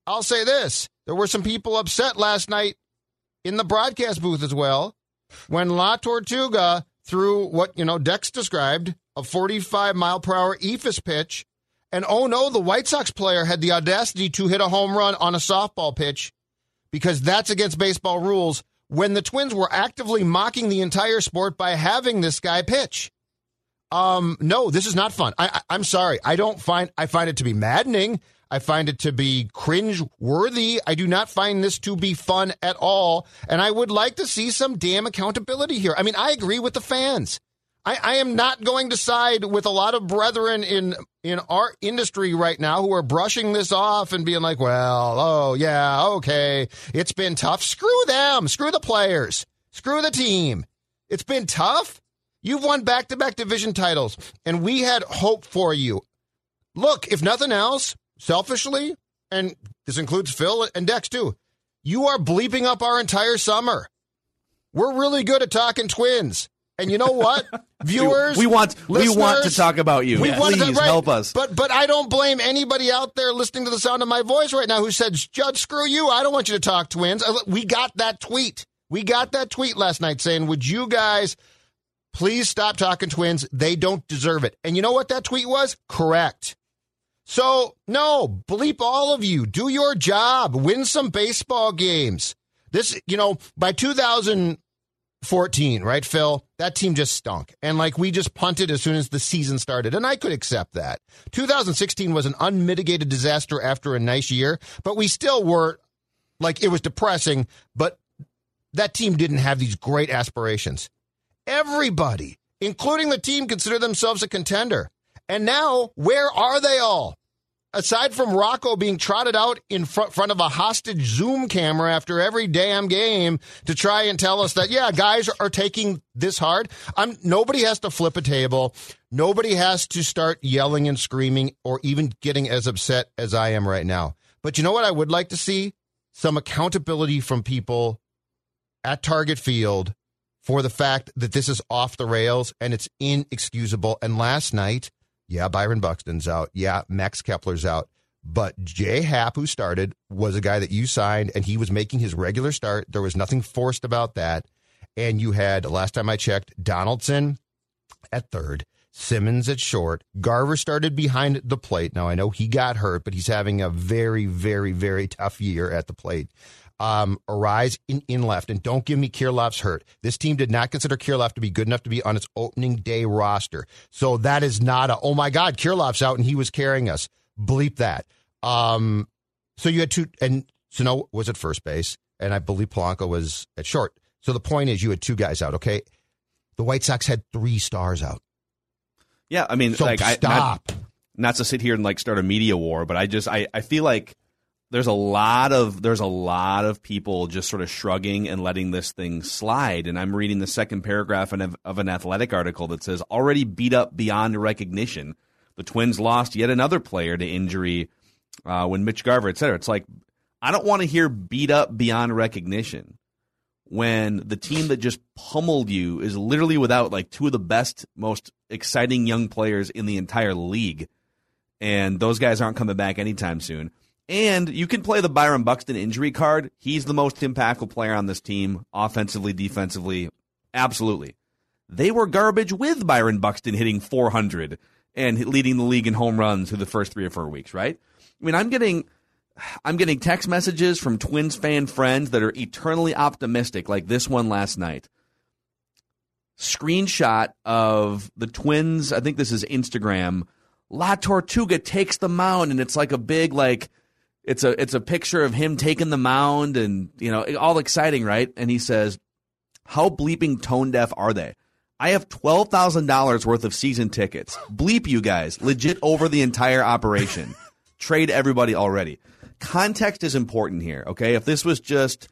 Speaker 4: I'll say this: there were some people upset last night in the broadcast booth as well when La Tortuga threw what you know Dex described a 45 mile per hour eephus pitch, and oh no, the White Sox player had the audacity to hit a home run on a softball pitch because that's against baseball rules. When the Twins were actively mocking the entire sport by having this guy pitch. Um, no, this is not fun. I, I, am sorry. I don't find I find it to be maddening. I find it to be cringe worthy. I do not find this to be fun at all. And I would like to see some damn accountability here. I mean, I agree with the fans. I, I, am not going to side with a lot of brethren in in our industry right now who are brushing this off and being like, well, oh yeah, okay, it's been tough. Screw them. Screw the players. Screw the team. It's been tough. You've won back to back division titles, and we had hope for you. Look, if nothing else, selfishly, and this includes Phil and Dex too, you are bleeping up our entire summer. We're really good at talking twins. And you know what, [LAUGHS] viewers,
Speaker 3: we want we want to talk about you. We yeah. To, right, help us.
Speaker 4: But but I don't blame anybody out there listening to the sound of my voice right now who said, "Judge, screw you. I don't want you to talk twins." We got that tweet. We got that tweet last night saying, "Would you guys please stop talking twins? They don't deserve it." And you know what that tweet was? Correct. So, no, bleep all of you. Do your job. Win some baseball games. This, you know, by 2014, right, Phil? That team just stunk. And like we just punted as soon as the season started. And I could accept that. 2016 was an unmitigated disaster after a nice year, but we still were like it was depressing, but that team didn't have these great aspirations. Everybody, including the team, consider themselves a contender. And now, where are they all? Aside from Rocco being trotted out in front, front of a hostage Zoom camera after every damn game to try and tell us that, yeah, guys are taking this hard. I'm, nobody has to flip a table. Nobody has to start yelling and screaming or even getting as upset as I am right now. But you know what I would like to see? Some accountability from people at Target Field for the fact that this is off the rails and it's inexcusable. And last night, yeah, Byron Buxton's out. Yeah, Max Kepler's out. But Jay Happ, who started, was a guy that you signed, and he was making his regular start. There was nothing forced about that. And you had, last time I checked, Donaldson at third, Simmons at short. Garver started behind the plate. Now, I know he got hurt, but he's having a very, very, very tough year at the plate um, Arraez in, in left. And don't give me Kirilloff's hurt. This team did not consider Kirilloff to be good enough to be on its opening day roster. So that is not a, oh my God, Kirilloff's out and he was carrying us. Bleep that. Um, so you had two, and Sano was at first base, and I believe Polanco was at short. So the point is, you had two guys out, okay? The White Sox had three stars out.
Speaker 3: Yeah, I mean,
Speaker 4: so
Speaker 3: like,
Speaker 4: stop.
Speaker 3: I, not, not to sit here and like start a media war, but I just, I, I feel like there's a lot of there's a lot of people just sort of shrugging and letting this thing slide. And i'm reading the second paragraph of, an athletic article that says already beat up beyond recognition. The twins lost yet another player to injury uh, when mitch garver et cetera. It's like i don't want to hear beat up beyond recognition when the team that just pummeled you is literally without like two of the best most exciting young players in the entire league. And those guys aren't coming back anytime soon and you can play the Byron Buxton injury card. He's the most impactful player on this team, offensively, defensively. Absolutely. They were garbage with Byron Buxton hitting 400 and leading the league in home runs through the first three or four weeks, right? I mean, I'm getting. I'm getting text messages from Twins fan friends that are eternally optimistic, like this one last night. Screenshot of the Twins, I think this is Instagram. La Tortuga takes the mound, and it's like a big, like, it's a it's a picture of him taking the mound and you know all exciting, right? And he says, "How bleeping tone deaf are they?" I have twelve thousand dollars worth of season tickets. Bleep you guys, legit over the entire operation. [LAUGHS] Trade everybody already. Context is important here. Okay, if this was just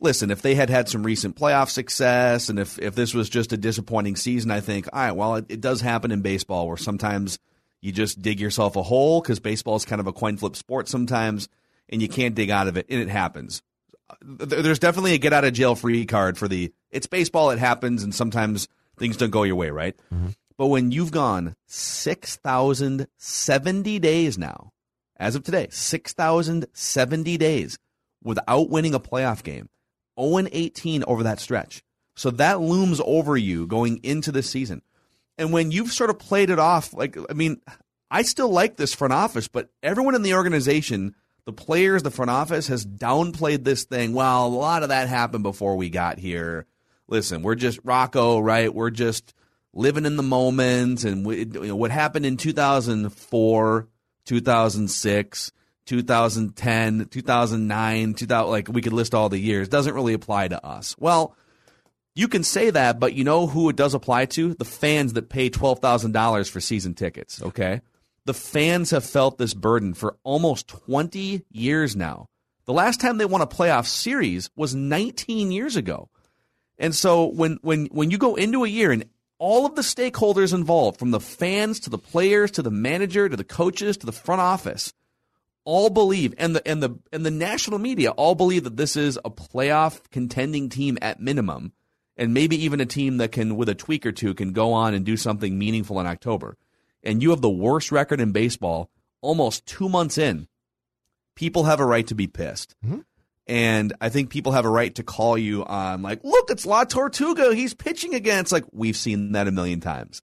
Speaker 3: listen, if they had had some recent playoff success, and if if this was just a disappointing season, I think, all right, well, it, it does happen in baseball where sometimes you just dig yourself a hole because baseball is kind of a coin flip sport sometimes, and you can't dig out of it, and it happens. there's definitely a get out of jail free card for the it's baseball it happens and sometimes things don't go your way right mm-hmm. but when you've gone 6070 days now as of today 6070 days without winning a playoff game 0 18 over that stretch so that looms over you going into the season and when you've sort of played it off like i mean i still like this front office but everyone in the organization the players, the front office has downplayed this thing. Well, a lot of that happened before we got here. Listen, we're just Rocco, right? We're just living in the moment. And we, you know, what happened in 2004, 2006, 2010, 2009, 2000, like we could list all the years, doesn't really apply to us. Well, you can say that, but you know who it does apply to? The fans that pay $12,000 for season tickets, okay? The fans have felt this burden for almost 20 years now. The last time they won a playoff series was 19 years ago. And so when when when you go into a year and all of the stakeholders involved, from the fans to the players to the manager to the coaches to the front office, all believe and the and the and the national media all believe that this is a playoff contending team at minimum, and maybe even a team that can, with a tweak or two, can go on and do something meaningful in October and you have the worst record in baseball almost two months in, people have a right to be pissed. Mm-hmm. And I think people have a right to call you on, like, look, it's La Tortuga. He's pitching again. It's like, we've seen that a million times.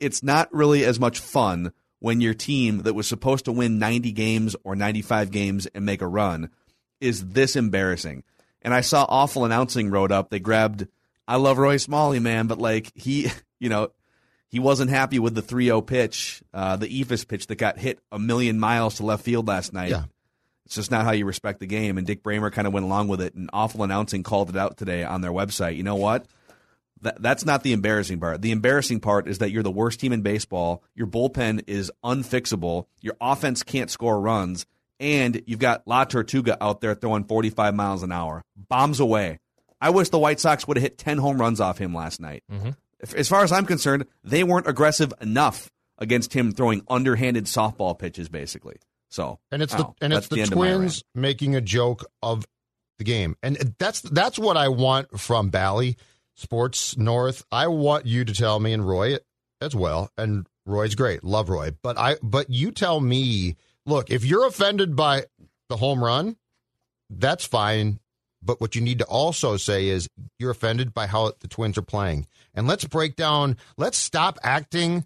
Speaker 3: It's not really as much fun when your team that was supposed to win 90 games or 95 games and make a run is this embarrassing. And I saw awful announcing wrote up. They grabbed, I love Roy Smalley, man, but like he, [LAUGHS] you know, he wasn't happy with the 3-0 pitch, uh, the Eephus pitch that got hit a million miles to left field last night.
Speaker 4: Yeah.
Speaker 3: It's just not how you respect the game. And Dick Bremer kind of went along with it. And awful announcing called it out today on their website. You know what? That, that's not the embarrassing part. The embarrassing part is that you're the worst team in baseball. Your bullpen is unfixable. Your offense can't score runs. And you've got La Tortuga out there throwing 45 miles an hour. Bombs away. I wish the White Sox would have hit 10 home runs off him last night. Mm-hmm as far as I'm concerned, they weren't aggressive enough against him throwing underhanded softball pitches, basically. So,
Speaker 4: and it's the and it's the, the Twins making a joke of the game, and that's that's what I want from Bally Sports North. I want you to tell me, and Roy as well, and Roy's great, love Roy, but I but you tell me, look, if you're offended by the home run, that's fine. But what you need to also say is you're offended by how the Twins are playing. And let's break down, let's stop acting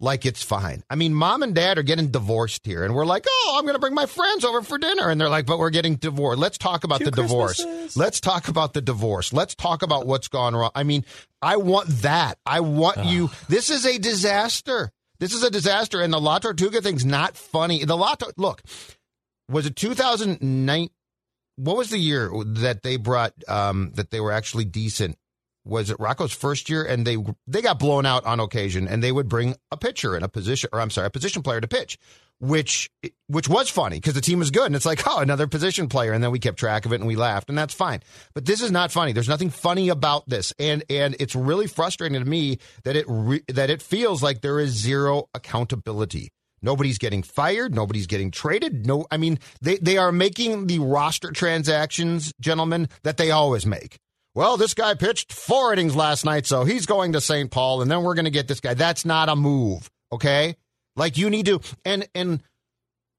Speaker 4: like it's fine. I mean, mom and dad are getting divorced here, and we're like, oh, I'm going to bring my friends over for dinner. And they're like, but we're getting divorced. Let's talk about Two the divorce. Let's talk about the divorce. Let's talk about what's gone wrong. I mean, I want that. I want you. This is a disaster. This is a disaster. And the La Tortuga thing's not funny. The La look, was it 2009? What was the year that they brought um, that they were actually decent? Was it Rocco's first year? And they they got blown out on occasion, and they would bring a pitcher in a position, or I'm sorry, a position player to pitch, which which was funny because the team was good, and it's like, [LAUGHS] oh, another position player, and then we kept track of it and we laughed, and that's fine. But this is not funny. There's nothing funny about this, and and it's really frustrating to me that it re- that it feels like there is zero accountability. Nobody's getting fired. Nobody's getting traded. No, I mean, they, they are making the roster transactions, gentlemen, that they always make. Well, this guy pitched four innings last night, so he's going to St. Paul, and then we're going to get this guy. That's not a move, okay? Like you need to, and and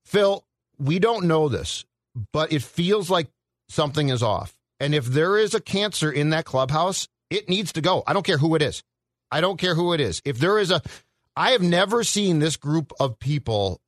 Speaker 4: Phil, we don't know this, but it feels like something is off. And if there is a cancer in that clubhouse, it needs to go. I don't care who it is. I don't care who it is. If there is a I have never seen this group of people,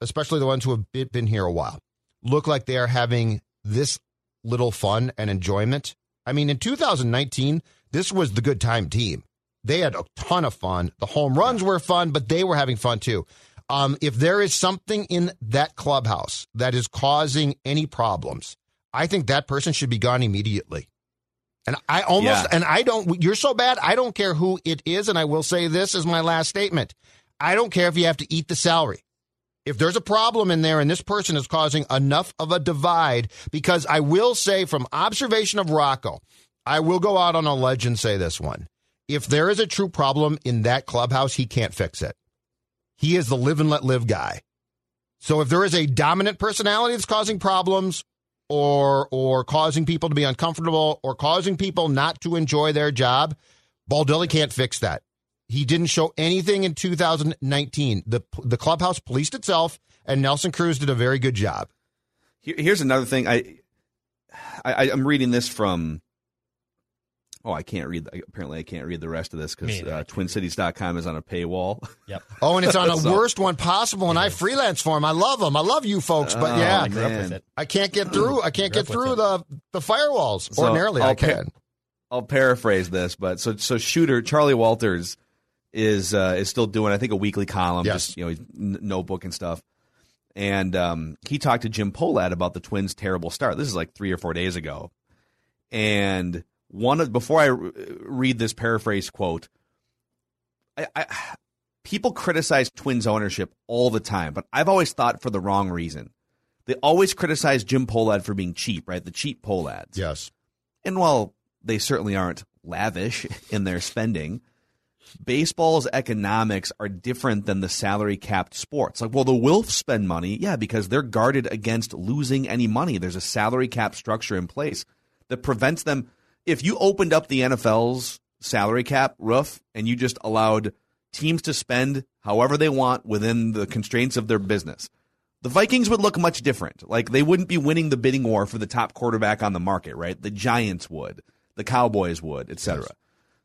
Speaker 4: especially the ones who have been here a while, look like they are having this little fun and enjoyment. I mean, in 2019, this was the good time team. They had a ton of fun. The home runs were fun, but they were having fun too. Um, if there is something in that clubhouse that is causing any problems, I think that person should be gone immediately. And I almost, yeah. and I don't, you're so bad, I don't care who it is. And I will say this as my last statement I don't care if you have to eat the salary. If there's a problem in there and this person is causing enough of a divide, because I will say from observation of Rocco, I will go out on a ledge and say this one. If there is a true problem in that clubhouse, he can't fix it. He is the live and let live guy. So if there is a dominant personality that's causing problems, or or causing people to be uncomfortable or causing people not to enjoy their job, Baldelli can't fix that. He didn't show anything in 2019. The the clubhouse policed itself, and Nelson Cruz did a very good job.
Speaker 3: Here's another thing. I, I I'm reading this from. Oh, I can't read. Apparently, I can't read the rest of this because uh, TwinCities.com is on a paywall.
Speaker 6: Yep. [LAUGHS]
Speaker 4: Oh, and it's on the [LAUGHS] so, worst one possible. And I freelance for him. I love them. I love you folks. But
Speaker 3: oh,
Speaker 4: yeah,
Speaker 3: man.
Speaker 4: I can't get through. I can't get through the the firewalls. So Ordinarily, I'll I can. Pa-
Speaker 3: I'll paraphrase this, but so so shooter Charley Walters is uh, is still doing I think a weekly column,
Speaker 4: yes.
Speaker 3: just you know notebook and stuff. And um, he talked to Jim Pohlad about the Twins' terrible start. This is like three or four days ago. And one of, before I read this paraphrase quote, I, I, people criticize Twins ownership all the time, but I've always thought for the wrong reason. They always criticize Jim Pohlad for being cheap, right? The cheap Pohlads.
Speaker 4: Yes.
Speaker 3: And while they certainly aren't lavish [LAUGHS] in their spending, baseball's economics are different than the salary capped sports. Like, well, the Wilfs spend money, yeah, because they're guarded against losing any money. There's a salary cap structure in place that prevents them. If you opened up the NFL's salary cap roof and you just allowed teams to spend however they want within the constraints of their business, the Vikings would look much different. Like, they wouldn't be winning the bidding war for the top quarterback on the market, right? The Giants would, the Cowboys would, etc. Yes.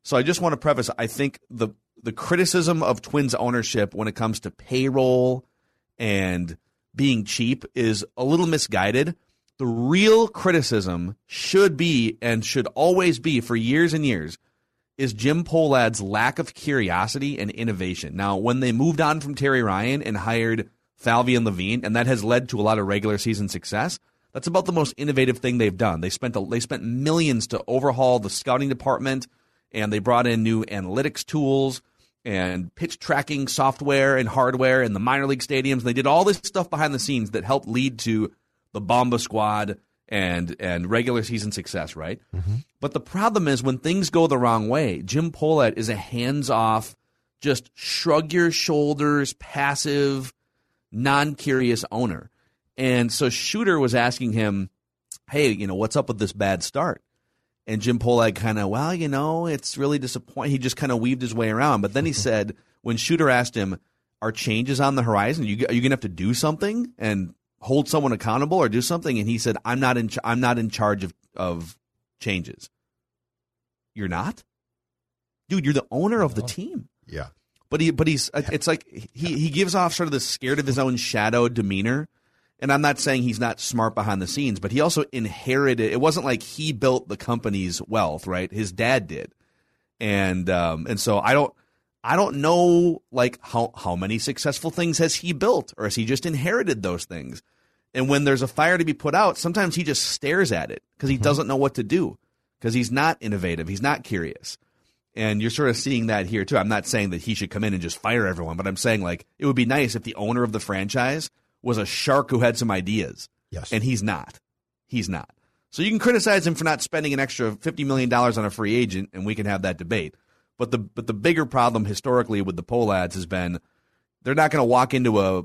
Speaker 3: So I just want to preface I think the the criticism of Twins ownership when it comes to payroll and being cheap is a little misguided. The real criticism should be and should always be for years and years is Jim Pohlad's lack of curiosity and innovation. Now, when they moved on from Terry Ryan and hired Falvey and Levine, and that has led to a lot of regular season success, that's about the most innovative thing they've done. They spent a, they spent millions to overhaul the scouting department and they brought in new analytics tools and pitch tracking software and hardware in the minor league stadiums. They did all this stuff behind the scenes that helped lead to the Bomba squad and and regular season success, right? Mm-hmm. But the problem is when things go the wrong way, Jim Pohlad is a hands-off, just shrug your shoulders, passive, non-curious owner. And so Shooter was asking him, "Hey, you know, what's up with this bad start?" And Jim Pohlad kind of, well, you know, it's really disappointing. He just kind of weaved his way around. But then he [LAUGHS] said, when Shooter asked him, are changes on the horizon? Are you, are you going to have to do something and hold someone accountable or do something? And he said, I'm not in, I'm not in charge of, of changes. You're not? Dude, you're the owner of the team.
Speaker 4: Yeah.
Speaker 3: But he, but he's, it's like he, he gives off sort of the scared of his own shadow demeanor and I'm not saying he's not smart behind the scenes, but he also inherited. It wasn't like he built the company's wealth, right? His dad did, and um, and so I don't. I don't know like how how many successful things has he built or has he just inherited those things? And when there's a fire to be put out, sometimes he just stares at it because he mm-hmm. doesn't know what to do because he's not innovative, he's not curious. And you're sort of seeing that here too. I'm not saying that he should come in and just fire everyone, but I'm saying like it would be nice if the owner of the franchise was a shark who had some ideas.
Speaker 4: Yes.
Speaker 3: And he's not. He's not. So you can criticize him for not spending an extra $50 million on a free agent, and we can have that debate. But the but the bigger problem historically with the Pohlads has been they're not going to walk into a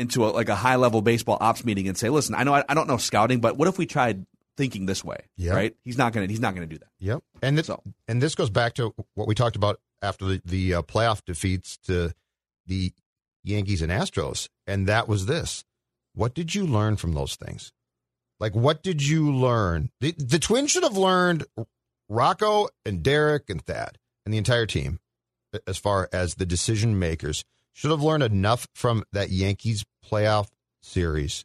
Speaker 3: into a, like a high level baseball ops meeting and say, "Listen, I know I, I, don't know scouting, but what if we tried thinking this way?"
Speaker 4: Yep.
Speaker 3: Right? He's not going to he's not to do that.
Speaker 4: Yep. And this, so. and this goes back to what we talked about after the the uh, playoff defeats to the Yankees and Astros, and that was this. What did you learn from those things? Like, what did you learn? The, the Twins should have learned Rocco and Derek and Thad and the entire team, as far as the decision makers, should have learned enough from that Yankees playoff series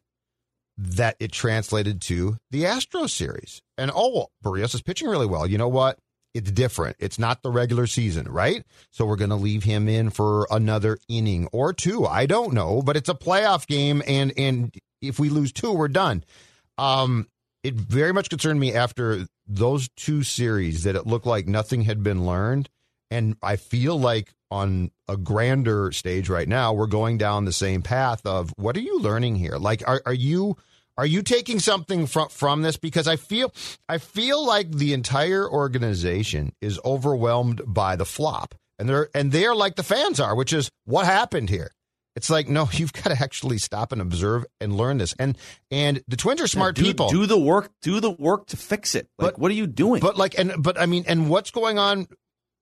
Speaker 4: that it translated to the Astros series. And oh, Berrios is pitching really well. You know what? it's different. It's not the regular season, right? So we're going to leave him in for another inning or two. I don't know, but it's a playoff game, and and if we lose two, we're done. Um, it very much concerned me after those two series that it looked like nothing had been learned, and I feel like on a grander stage right now, we're going down the same path of what are you learning here? Like, are are you are you taking something from from this? Because I feel I feel like the entire organization is overwhelmed by the flop, and they're and they're like the fans are, which is what happened here. It's like, no, [LAUGHS] you've got to actually stop and observe and learn this. And and the Twins are smart
Speaker 3: do,
Speaker 4: people.
Speaker 3: Do the work. Do the work to fix it. Like,
Speaker 4: But-
Speaker 3: what are you doing?
Speaker 4: But like, and but I mean, and what's going on?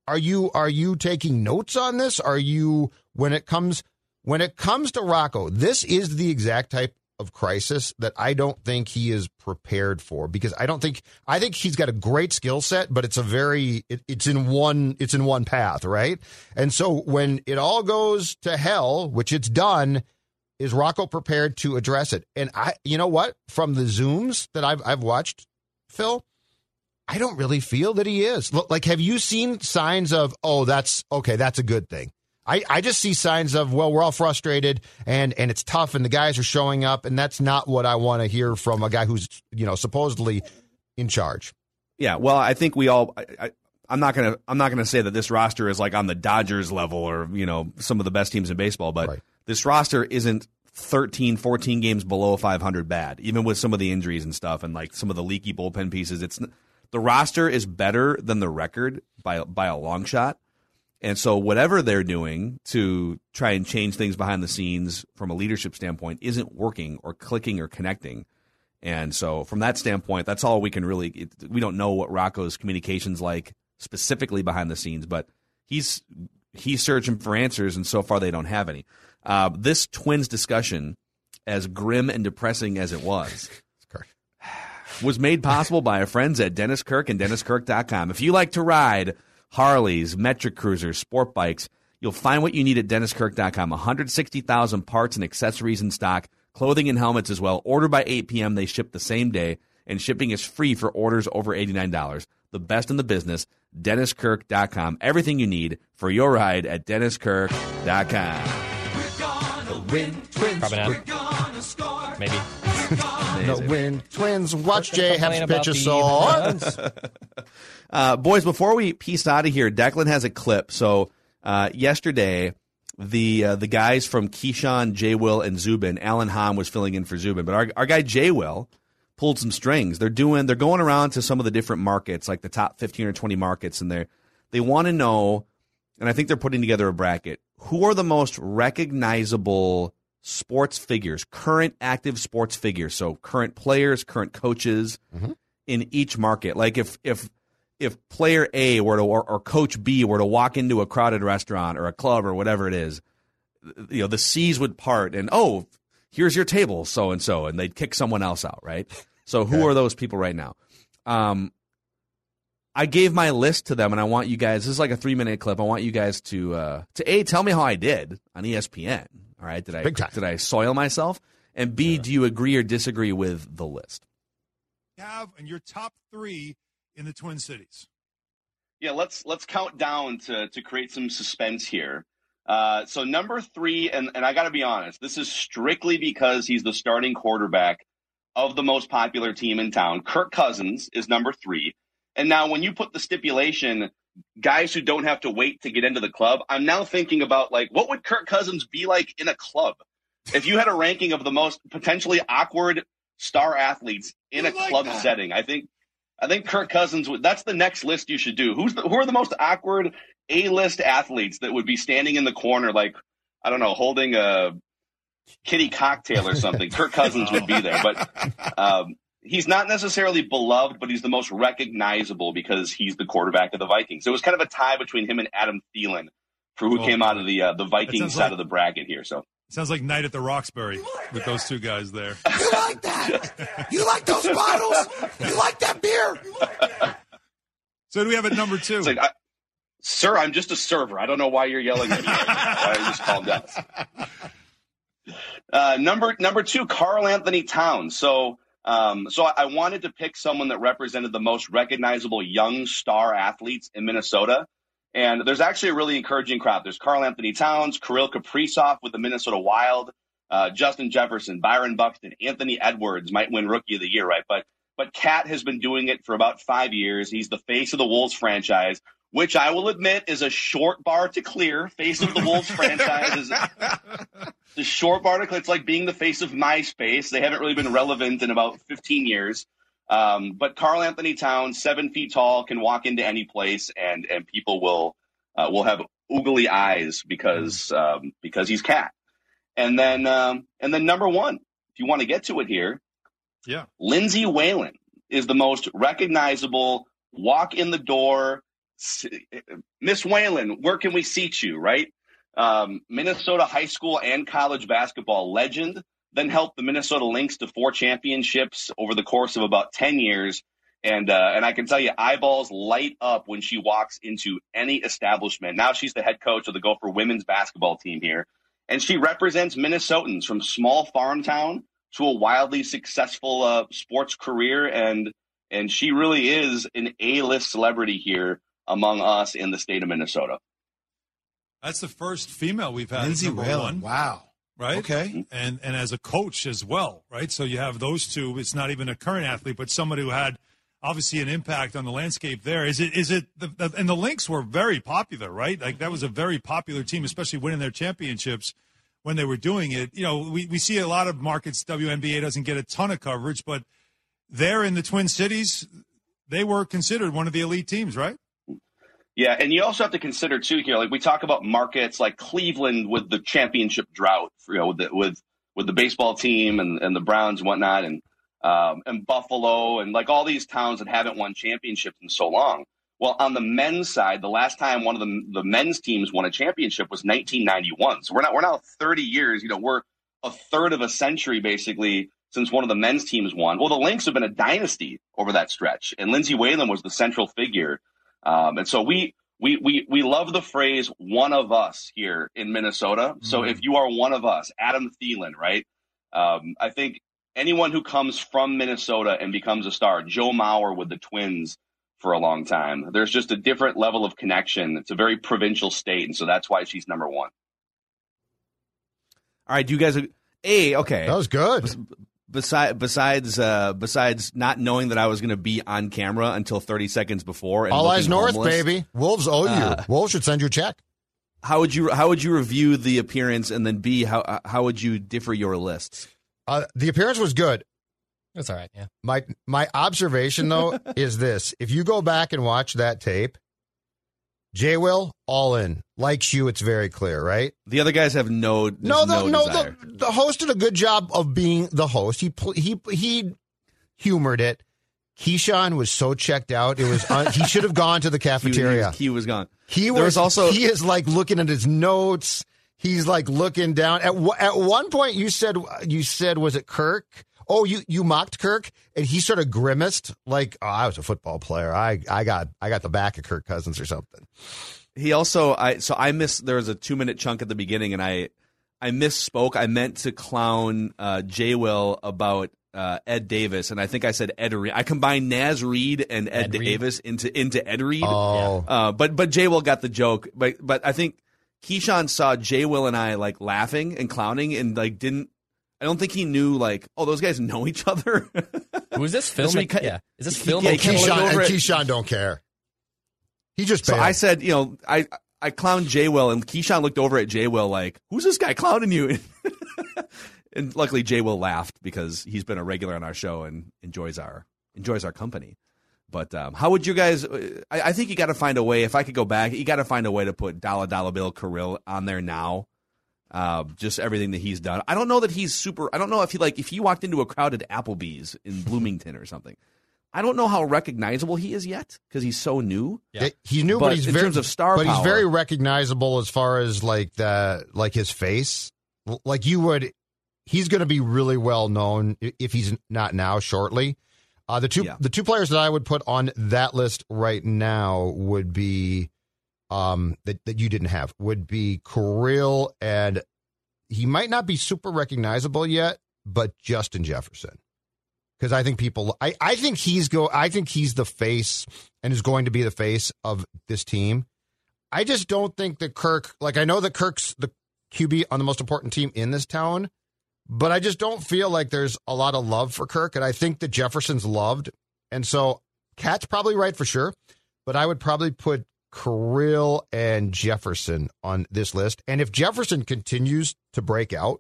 Speaker 4: Are you are you taking notes on this? Are you when it comes when it comes to Rocco? This is the exact type of crisis that I don't think he is prepared for because I don't think I think he's got a great skill set, but it's a very it, it's in one it's in one path, right? And so when it all goes to hell, which it's done, is Rocco prepared to address it? And I, you know what, from the zooms that I've I've watched, Phil, I don't really feel that he is. Look, Like, have you seen signs of, oh, that's okay, that's a good thing? I, I just see signs of, well, we're all frustrated and, and it's tough and the guys are showing up, and that's not what I want to hear from a guy who's, you know, supposedly in charge.
Speaker 3: Yeah, well, I think we all. I, I, I'm not gonna. I'm not gonna say that this roster is like on the Dodgers level or you know some of the best teams in baseball, but
Speaker 4: Right.
Speaker 3: this roster isn't 13, 14 games below 500 bad, even with some of the injuries and stuff, and like some of the leaky bullpen pieces. It's the roster is better than the record by by a long shot, and so whatever they're doing to try and change things behind the scenes from a leadership standpoint isn't working or clicking or connecting. And so, from that standpoint, that's all we can really. It, we don't know what Rocco's communications like specifically behind the scenes, but he's he's searching for answers, and so far they don't have any. Uh, this Twins discussion, as grim and depressing as it was, was made possible by our friends at Dennis Kirk and DennisKirk.com. If you like to ride Harleys, metric cruisers, sport bikes, you'll find what you need at DennisKirk.com. 160,000 parts and accessories in stock, clothing and helmets as well. Order by 8 p.m. They ship the same day, and shipping is free for orders over $89. The best in the business, DennisKirk.com. Everything you need for your ride at DennisKirk.com.
Speaker 6: Probably not. Maybe.
Speaker 4: No win twins. Watch Jay have
Speaker 6: Complain
Speaker 4: pitch a
Speaker 6: the
Speaker 4: song. [LAUGHS]
Speaker 3: Uh, boys, before we piece out of here, Declan has a clip. So uh, yesterday, the uh, the guys from Keyshawn, J. Will, and Zubin, Alan Hahn was filling in for Zubin, but our our guy J. Will pulled some strings. They're doing they're going around to some of the different markets, like the top fifteen or twenty markets, and they they want to know, and I think they're putting together a bracket. Who are the most recognizable sports figures, current active sports figures? So current players, current coaches in each market. Like if if if player A were to or, or coach B were to walk into a crowded restaurant or a club or whatever it is, you know, the seas would part and oh, here's your table, so and so, and they'd kick someone else out, right? So who are those people right now? Um, I gave my list to them, and I want you guys. This is like a three minute clip. I want you guys to uh, to a tell me how I did on ESPN. All right, did I
Speaker 4: Big time.
Speaker 3: did I soil myself? And B, do you agree or disagree with the list?
Speaker 8: have and your top three in the Twin Cities.
Speaker 9: Yeah, let's let's count down to to create some suspense here. Uh, so number three, and and I got to be honest, this is strictly because he's the starting quarterback of the most popular team in town. Kirk Cousins is number three, and now when you put the stipulation, guys who don't have to wait to get into the club, I'm now thinking about like what would Kirk Cousins be like in a club? If you had a ranking of the most potentially awkward star athletes in
Speaker 8: You
Speaker 9: a
Speaker 8: like
Speaker 9: club
Speaker 8: that.
Speaker 9: setting, I think I think Kirk Cousins would. That's the next list you should do. Who's the, who are the most awkward A-list athletes that would be standing in the corner, like I don't know, holding a kitty cocktail or something? Kirk Cousins would be there, but [LAUGHS] um, he's not necessarily beloved, but he's the most recognizable because he's the quarterback of the Vikings. So it was kind of a tie between him and Adam Thielen for who
Speaker 8: Oh,
Speaker 9: came out of the uh, the Vikings
Speaker 8: sounds
Speaker 9: side
Speaker 8: like-
Speaker 9: of the bracket here. So
Speaker 8: Sounds like night at the Roxbury with those two guys there. [LAUGHS]
Speaker 10: You like that? You like those bottles? You like that beer?
Speaker 8: So do we have at number two?
Speaker 9: it's like, I, sir, I'm just a server. I don't know why you're yelling at me. Why don't you just calm down? [LAUGHS] Uh, number number two, Karl Anthony Towns. So um, so I, I wanted to pick someone that represented the most recognizable young star athletes in Minnesota. And there's actually a really encouraging crowd. There's Karl Anthony Towns, Kirill Kaprizov with the Minnesota Wild, uh, Justin Jefferson, Byron Buxton, Anthony Edwards might win Rookie of the Year, right? But but KAT has been doing it for about five years. He's the face of the Wolves franchise, which I will admit is a short bar to clear. Face of the Wolves [LAUGHS] franchise is the short bar to clear. It's like being the face of MySpace. They haven't really been relevant in about 15 years. Um, but Karl Anthony Towns, seven feet tall, can walk into any place, and and people will uh, will have oogly eyes because um, because he's KAT. And then, um, and then number one, if you want to get to it here,
Speaker 8: Yeah.
Speaker 9: Lindsay Whalen is the most recognizable walk in the door. Miss Whalen, where can we seat you? Right? Um, Minnesota high school and college basketball legend, then helped the Minnesota Lynx to four championships over the course of about 10 years. And, uh, and I can tell you, eyeballs light up when she walks into any establishment. Now she's the head coach of the Gopher women's basketball team here. And she represents Minnesotans from small farm town to a wildly successful uh, sports career. And, and she really is an A-list celebrity here among us in the state of Minnesota.
Speaker 8: That's the first female we've had.
Speaker 10: Lindsay
Speaker 8: as
Speaker 10: Whalen. Wow.
Speaker 8: right?
Speaker 10: Okay.
Speaker 8: and and as a coach as well, right? So you have those two. It's not even a current athlete, but somebody who had obviously an impact on the landscape there. Is it? Is it? The, the, and the Lynx were very popular, right? Like that was a very popular team, especially winning their championships when they were doing it. You know, we we see a lot of markets. WNBA doesn't get a ton of coverage, but there in the Twin Cities, they were considered one of the elite teams, right?
Speaker 9: Yeah, and you also have to consider too here, like we talk about markets like Cleveland with the championship drought, you know, with the, with with the baseball team and, and the Browns and whatnot, and um, and Buffalo and like all these towns that haven't won championships in so long. Well, on the men's side, the last time one of the the men's teams won a championship was 1991. So we're not we're now 30 years. You know, we're a third of a century basically since one of the men's teams won. Well, the Lynx have been a dynasty over that stretch, and Lindsay Whalen was the central figure. Um, and so we, we, we, we love the phrase one of us here in Minnesota. So if you are one of us, Adam Thielen, right? Um, I think anyone who comes from Minnesota and becomes a star, Joe Mauer with the Twins for a long time, there's just a different level of connection. It's a very provincial state. And so that's why she's number one.
Speaker 3: All right, do you guys? A okay.
Speaker 4: That was good.
Speaker 3: Besides, besides, uh, besides not knowing that I was going to be on camera until 30 seconds before, and
Speaker 4: All eyes
Speaker 3: looking
Speaker 4: north,
Speaker 3: homeless,
Speaker 4: baby. Wolves owe you.
Speaker 3: Uh,
Speaker 4: Wolves should send you a check.
Speaker 3: How would you how would you review the appearance, and then B how how would you differ your lists?
Speaker 4: Uh, the appearance was good.
Speaker 6: That's all right. Yeah.
Speaker 4: My my observation though [LAUGHS] is this: if you go back and watch that tape, Jay Will all in likes you. It's very clear, right?
Speaker 3: The other guys have no
Speaker 4: No, the,
Speaker 3: no,
Speaker 4: no, the, the host did a good job of being the host. He he he humored it. Keyshawn was so checked out. It was un- he [LAUGHS] should have gone to the
Speaker 3: He- he was-
Speaker 4: cafeteria.
Speaker 3: He, was gone.
Speaker 4: He was,
Speaker 3: was also-
Speaker 4: he is like looking at his notes. He's like looking down. At w- at one point, you said you said was it Kirk? Oh, you you mocked Kirk, and he sort of grimaced like, "Oh, I was a football player. I I got I got the back of Kirk Cousins or something."
Speaker 3: He also I so I missed there was a two minute chunk at the beginning and I I misspoke. I meant to clown uh, Jay Will about uh, Ed Davis and I think I said Ed Reed. I combined Naz Reid and Ed,
Speaker 6: Ed Reed.
Speaker 3: Davis into into Ed Reed.
Speaker 4: Oh,
Speaker 3: Uh, but but Jay Will got the joke. But but I think Keyshawn saw Jay Will and I like laughing and clowning and like didn't. I don't think he knew like oh those guys know each other. [LAUGHS]
Speaker 6: Who is this film?
Speaker 3: So he
Speaker 6: yeah. Is this [LAUGHS]
Speaker 3: he-
Speaker 6: film?
Speaker 3: yeah,
Speaker 6: that
Speaker 3: he
Speaker 4: Keyshawn and Keyshawn don't care. He just
Speaker 3: So. I said, you know, I I clowned Jay Will, and Keyshawn looked over at Jay Will like, "Who's this guy clowning you?" [LAUGHS] and luckily, Jay Will laughed because he's been a regular on our show and enjoys our enjoys our company. But um, how would you guys? I, I think you got to find a way. If I could go back, you got to find a way to put Dollar Dollar Bill Kirill on there now. Uh, just everything that he's done. I don't know that he's super. I don't know if he like if he walked into a crowded Applebee's in [LAUGHS] Bloomington or something. I don't know how recognizable he is yet because he's so new.
Speaker 6: Yeah.
Speaker 4: He's new, but,
Speaker 3: But
Speaker 4: he's
Speaker 3: in
Speaker 4: very,
Speaker 3: terms of star
Speaker 4: but he's
Speaker 3: power-
Speaker 4: very recognizable as far as like the like his face. Like you would, he's going to be really well known if he's not now. Shortly, uh, the two
Speaker 3: Yeah.
Speaker 4: the two players that I would put on that list right now would be um that that you didn't have would be Kirill and he might not be super recognizable yet, but Justin Jefferson because I think people, I, I think he's go, I think he's the face and is going to be the face of this team. I just don't think that Kirk, like I know that Kirk's the QB on the most important team in this town, but I just don't feel like there's a lot of love for Kirk, and I think that Jefferson's loved, and so KAT's probably right for sure, but I would probably put Kirill and Jefferson on this list, and if Jefferson continues to break out,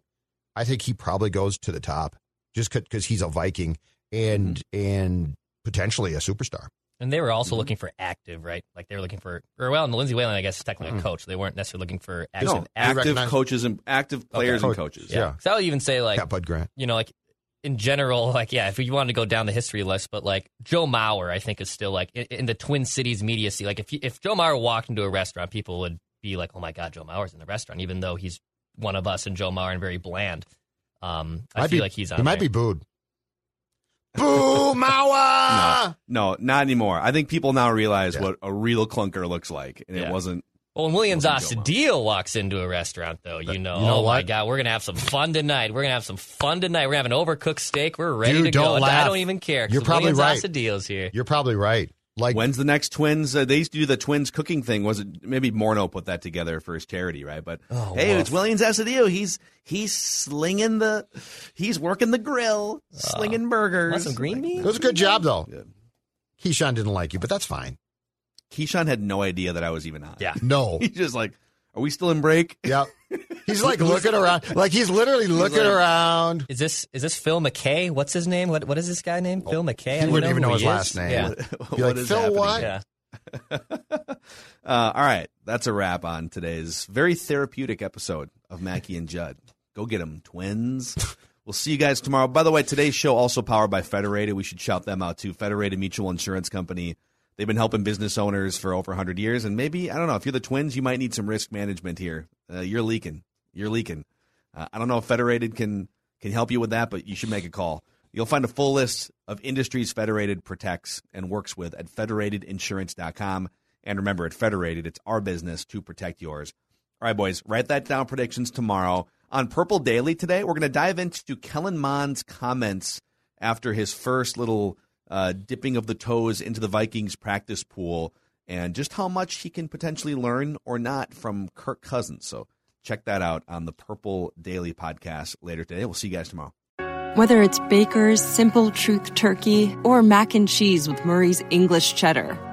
Speaker 4: I think he probably goes to the top just because he's a Viking and and potentially a superstar.
Speaker 6: And they were
Speaker 3: Mm-hmm.
Speaker 6: also looking for active, right? Like they were looking for, or well, and Lindsay Whalen, I guess, is technically a coach. They weren't necessarily looking for active.
Speaker 3: Mm. No,
Speaker 6: active
Speaker 3: active coaches and active players and coaches.
Speaker 6: Yeah. So I would even say like
Speaker 4: Yeah, Bud Grant.
Speaker 6: you know, like in general, like yeah, if you wanted to go down the history list, but like Joe Mauer, I think is still like in, in the Twin Cities media scene. Like if he, if Joe Mauer walked into a restaurant, people would be like, "Oh my God, Joe Mauer's in the restaurant," even though he's one of us and Joe Mauer and very bland. Um, I
Speaker 4: Might
Speaker 6: feel
Speaker 4: be-
Speaker 6: like he's on.
Speaker 4: He might
Speaker 6: there.
Speaker 4: be booed. Boo, Mauer! [LAUGHS]
Speaker 3: No, not anymore. I think people now realize what a real clunker looks like, and
Speaker 6: Yeah.
Speaker 3: it wasn't.
Speaker 6: Well, when Willians
Speaker 3: Wasn't Joe
Speaker 6: Astudillo walks into a restaurant, though, you know,
Speaker 4: you know
Speaker 6: oh my? God, we're gonna have some fun tonight. We're gonna have some fun tonight. We're gonna have an overcooked steak. We're ready
Speaker 4: Dude,
Speaker 6: to go.
Speaker 4: don't laugh.
Speaker 6: I don't even care.
Speaker 4: You're probably
Speaker 6: Williams
Speaker 4: right.
Speaker 6: Astudillo's here.
Speaker 4: You're probably right. Like
Speaker 3: When's the next twins? Uh, they used to do the twins cooking thing. Was it maybe Morneau put that together for his charity, right? But
Speaker 6: Oh,
Speaker 3: hey,
Speaker 6: woof.
Speaker 3: it's Willians Astudillo. He's he's slinging the, he's working the grill, slinging burgers.
Speaker 6: Want some green beans?
Speaker 4: it was a good job though.
Speaker 3: Good.
Speaker 4: Keyshawn didn't like you, but that's fine.
Speaker 3: Keyshawn had no idea that I was even on.
Speaker 6: Yeah.
Speaker 4: No. [LAUGHS]
Speaker 3: he's just like, are we still in break?
Speaker 4: Yep. [LAUGHS] He's like looking around. Like he's literally looking
Speaker 3: like-
Speaker 4: around.
Speaker 6: Is this is this Phil Mackey? What's his name? What what is this guy named? Phil Mackey. I
Speaker 4: He
Speaker 6: don't
Speaker 4: wouldn't even know
Speaker 6: who
Speaker 4: his
Speaker 6: he
Speaker 4: last
Speaker 6: is.
Speaker 4: name.
Speaker 6: Yeah. [LAUGHS]
Speaker 4: Be like,
Speaker 3: is
Speaker 4: Phil,
Speaker 3: happening
Speaker 4: what?
Speaker 6: yeah.
Speaker 3: Uh, all right, that's a wrap on today's very therapeutic episode of Mackey and Judd. Go get them, twins. We'll see you guys tomorrow. By the way, today's show also powered by Federated. We should shout them out too. Federated Mutual Insurance Company. They've been helping business owners for over 100 years, and maybe I don't know if you're the twins, you might need some risk management here. Uh, you're leaking. You're leaking. Uh, I don't know if Federated can can help you with that, but you should make a call. You'll find a full list of industries Federated protects and works with at federatedinsurance.com. And remember, at Federated, it's our business to protect yours. All right, boys, write that down. Predictions tomorrow. On Purple Daily today, we're going to dive into Kellen Mond's comments after his first little uh, dipping of the toes into the Vikings practice pool and just how much he can potentially learn or not from Kirk Cousins. So check that out on the Purple Daily podcast later today. We'll see you guys tomorrow.
Speaker 11: Whether it's Baker's Simple Truth Turkey or mac and cheese with Murray's English Cheddar